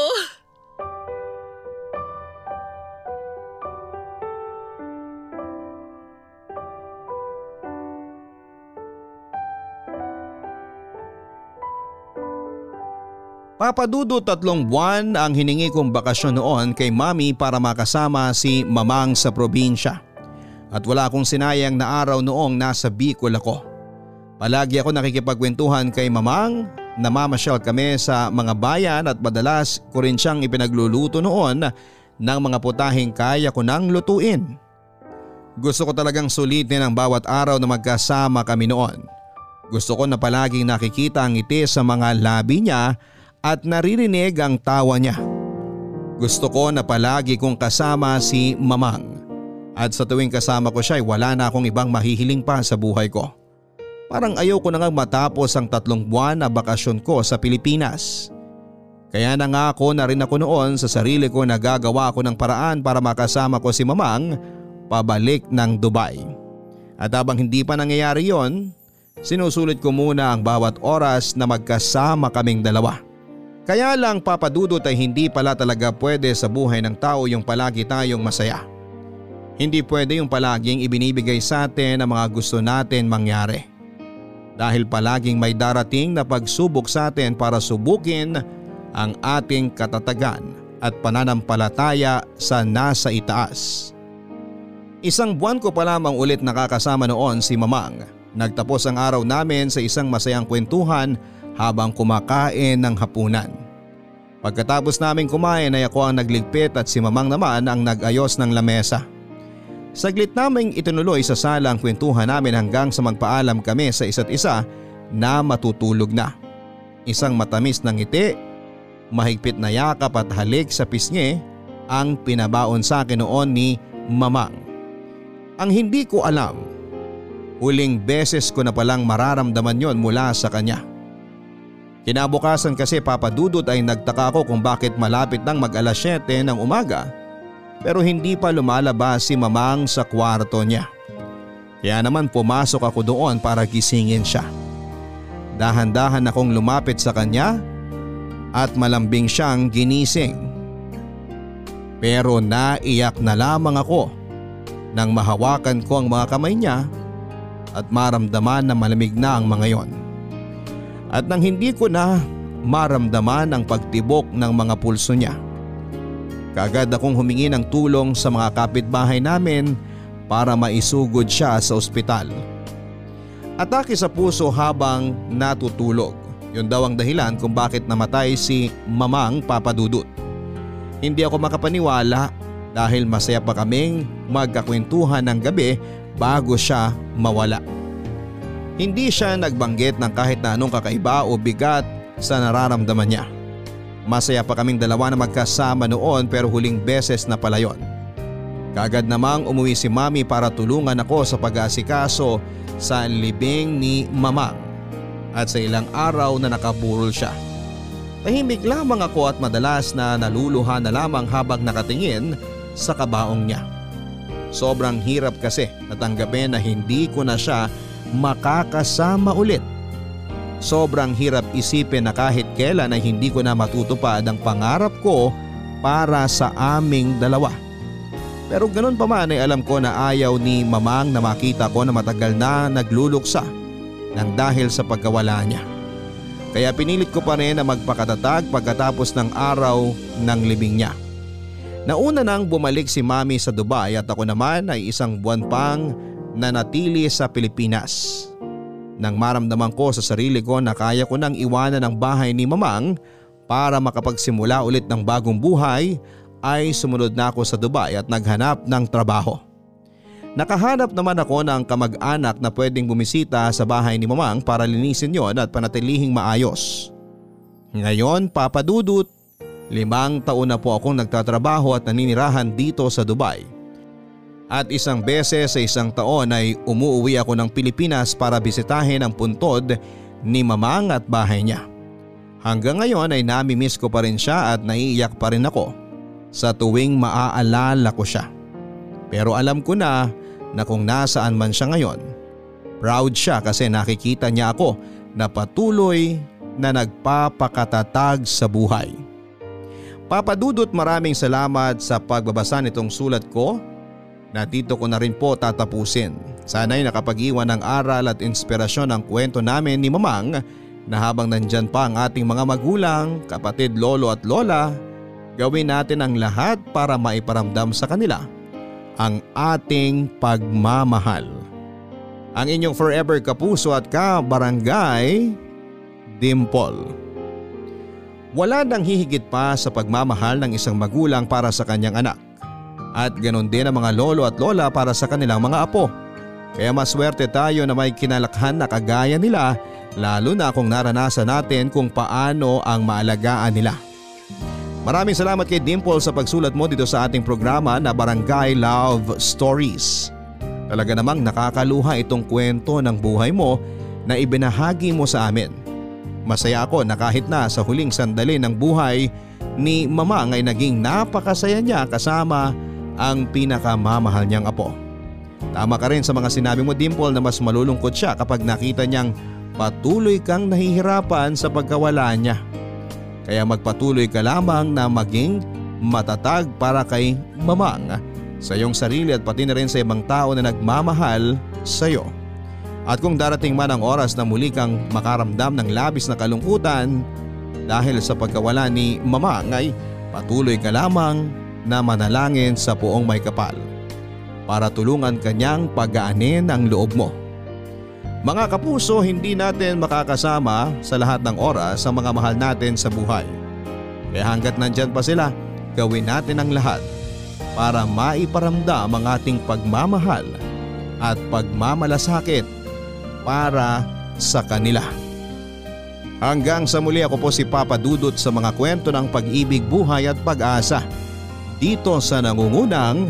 Papadudo tatlong buwan ang hiningi kong bakasyon noon kay mami para makasama si mamang sa probinsya. At wala akong sinayang na araw noong nasa Bicol ako. Palagi ako nakikipagkwentuhan kay mamang, namamasyal kami sa mga bayan at madalas ko rin siyang ipinagluluto noon ng mga putahing kaya ko nang lutuin. Gusto ko talagang sulitin ang bawat araw na magkasama kami noon. Gusto ko na palaging nakikita ang ngiti sa mga labi niya at naririnig ang tawa niya. Gusto ko na palagi kong kasama si Mamang at sa tuwing kasama ko siya ay wala na akong ibang mahihiling pa sa buhay ko. Parang ayaw ko na nga matapos ang tatlong buwan na bakasyon ko sa Pilipinas. Kaya nangako na rin ako noon sa sarili ko na gagawa ako ng paraan para makasama ko si Mamang pabalik ng Dubai. At habang hindi pa nangyayari yon, sinusulit ko muna ang bawat oras na magkasama kaming dalawa. Kaya lang papadudot ay hindi pala talaga pwede sa buhay ng tao yung palagi tayong masaya. Hindi pwede yung palaging ibinibigay sa atin ang mga gusto natin mangyari. Dahil palaging may darating na pagsubok sa atin para subukin ang ating katatagan at pananampalataya sa nasa itaas. Isang buwan ko pa lamang ulit nakakasama noon si Mamang. Nagtapos ang araw namin sa isang masayang kwentuhan habang kumakain ng hapunan. Pagkatapos namin kumain ay ako ang nagligpit at si mamang naman ang nag-ayos ng lamesa. Saglit naming itinuloy sa sala ang kwentuhan namin hanggang sa magpaalam kami sa isa't isa na matutulog na. Isang matamis na ngiti, mahigpit na yakap at halik sa pisngi ang pinabaon sa akin noon ni Mamang. Ang hindi ko alam, huling beses ko na palang mararamdaman yon mula sa kanya. Kinabukasan kasi papadudot ay nagtaka ako kung bakit malapit nang mag alas 7 ng umaga pero hindi pa lumalabas si mamang sa kwarto niya. Kaya naman pumasok ako doon para gisingin siya. Dahan-dahan akong lumapit sa kanya at malambing siyang ginising. Pero naiyak na lamang ako nang mahawakan ko ang mga kamay niya at maramdaman na malamig na ang mga yon at nang hindi ko na maramdaman ang pagtibok ng mga pulso niya. Kagad akong humingi ng tulong sa mga kapitbahay namin para maisugod siya sa ospital. Atake sa puso habang natutulog. Yun daw ang dahilan kung bakit namatay si Mamang Papadudut. Hindi ako makapaniwala dahil masaya pa kaming magkakwentuhan ng gabi bago siya mawala. Hindi siya nagbanggit ng kahit na anong kakaiba o bigat sa nararamdaman niya. Masaya pa kaming dalawa na magkasama noon pero huling beses na pala yon. Kagad namang umuwi si mami para tulungan ako sa pag-aasikaso sa libing ni mamang at sa ilang araw na nakaburol siya. Tahimik lamang ako at madalas na naluluha na lamang habang nakatingin sa kabaong niya. Sobrang hirap kasi natanggapin na hindi ko na siya makakasama ulit. Sobrang hirap isipin na kahit kailan ay hindi ko na matutupad ang pangarap ko para sa aming dalawa. Pero ganun pa man ay alam ko na ayaw ni mamang na makita ko na matagal na nagluluksa nang dahil sa pagkawala niya. Kaya pinilit ko pa rin na magpakatatag pagkatapos ng araw ng libing niya. Nauna nang bumalik si mami sa Dubai at ako naman ay isang buwan pang na natili sa Pilipinas. Nang maramdaman ko sa sarili ko na kaya ko nang iwanan ang bahay ni Mamang para makapagsimula ulit ng bagong buhay ay sumunod na ako sa Dubai at naghanap ng trabaho. Nakahanap naman ako ng kamag-anak na pwedeng bumisita sa bahay ni Mamang para linisin yon at panatilihing maayos. Ngayon papadudot, limang taon na po akong nagtatrabaho at naninirahan dito sa Dubai. At isang beses sa isang taon ay umuwi ako ng Pilipinas para bisitahin ang puntod ni mamang at bahay niya. Hanggang ngayon ay nami-miss ko pa rin siya at naiiyak pa rin ako sa tuwing maaalala ko siya. Pero alam ko na na kung nasaan man siya ngayon, proud siya kasi nakikita niya ako na patuloy na nagpapakatatag sa buhay. Papadudot maraming salamat sa pagbabasa nitong sulat ko na dito ko na rin po tatapusin. Sana'y nakapag-iwan ng aral at inspirasyon ang kwento namin ni Mamang na habang nandyan pa ang ating mga magulang, kapatid, lolo at lola, gawin natin ang lahat para maiparamdam sa kanila ang ating pagmamahal. Ang inyong forever kapuso at ka-barangay, Dimple. Wala nang hihigit pa sa pagmamahal ng isang magulang para sa kanyang anak. At ganon din ang mga lolo at lola para sa kanilang mga apo. Kaya maswerte tayo na may kinalakhan na kagaya nila lalo na kung naranasan natin kung paano ang maalagaan nila. Maraming salamat kay Dimple sa pagsulat mo dito sa ating programa na Barangay Love Stories. Talaga namang nakakaluha itong kwento ng buhay mo na ibinahagi mo sa amin. Masaya ako na kahit na sa huling sandali ng buhay ni Mama ay naging napakasaya niya kasama ang pinakamamahal niyang apo. Tama ka rin sa mga sinabi mo Dimple na mas malulungkot siya kapag nakita niyang patuloy kang nahihirapan sa pagkawala niya. Kaya magpatuloy ka lamang na maging matatag para kay Mamang sa iyong sarili at pati na rin sa ibang tao na nagmamahal sa iyo. At kung darating man ang oras na muli kang makaramdam ng labis na kalungkutan dahil sa pagkawala ni Mama ay patuloy ka lamang na manalangin sa puong may kapal para tulungan kanyang pagaanin ang loob mo. Mga kapuso, hindi natin makakasama sa lahat ng oras ang mga mahal natin sa buhay. Kaya hanggat nandyan pa sila, gawin natin ang lahat para maiparamdam ang ating pagmamahal at pagmamalasakit para sa kanila. Hanggang sa muli ako po si Papa Dudut sa mga kwento ng pag-ibig, buhay at pag-asa. Dito sa nangungunang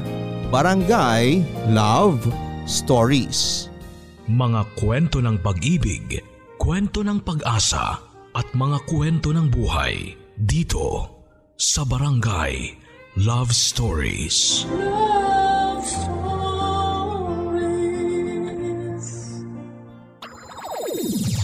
Barangay Love Stories. Mga kwento ng pag-ibig, kwento ng pag-asa at mga kwento ng buhay dito sa Barangay Love Stories. Love Stories.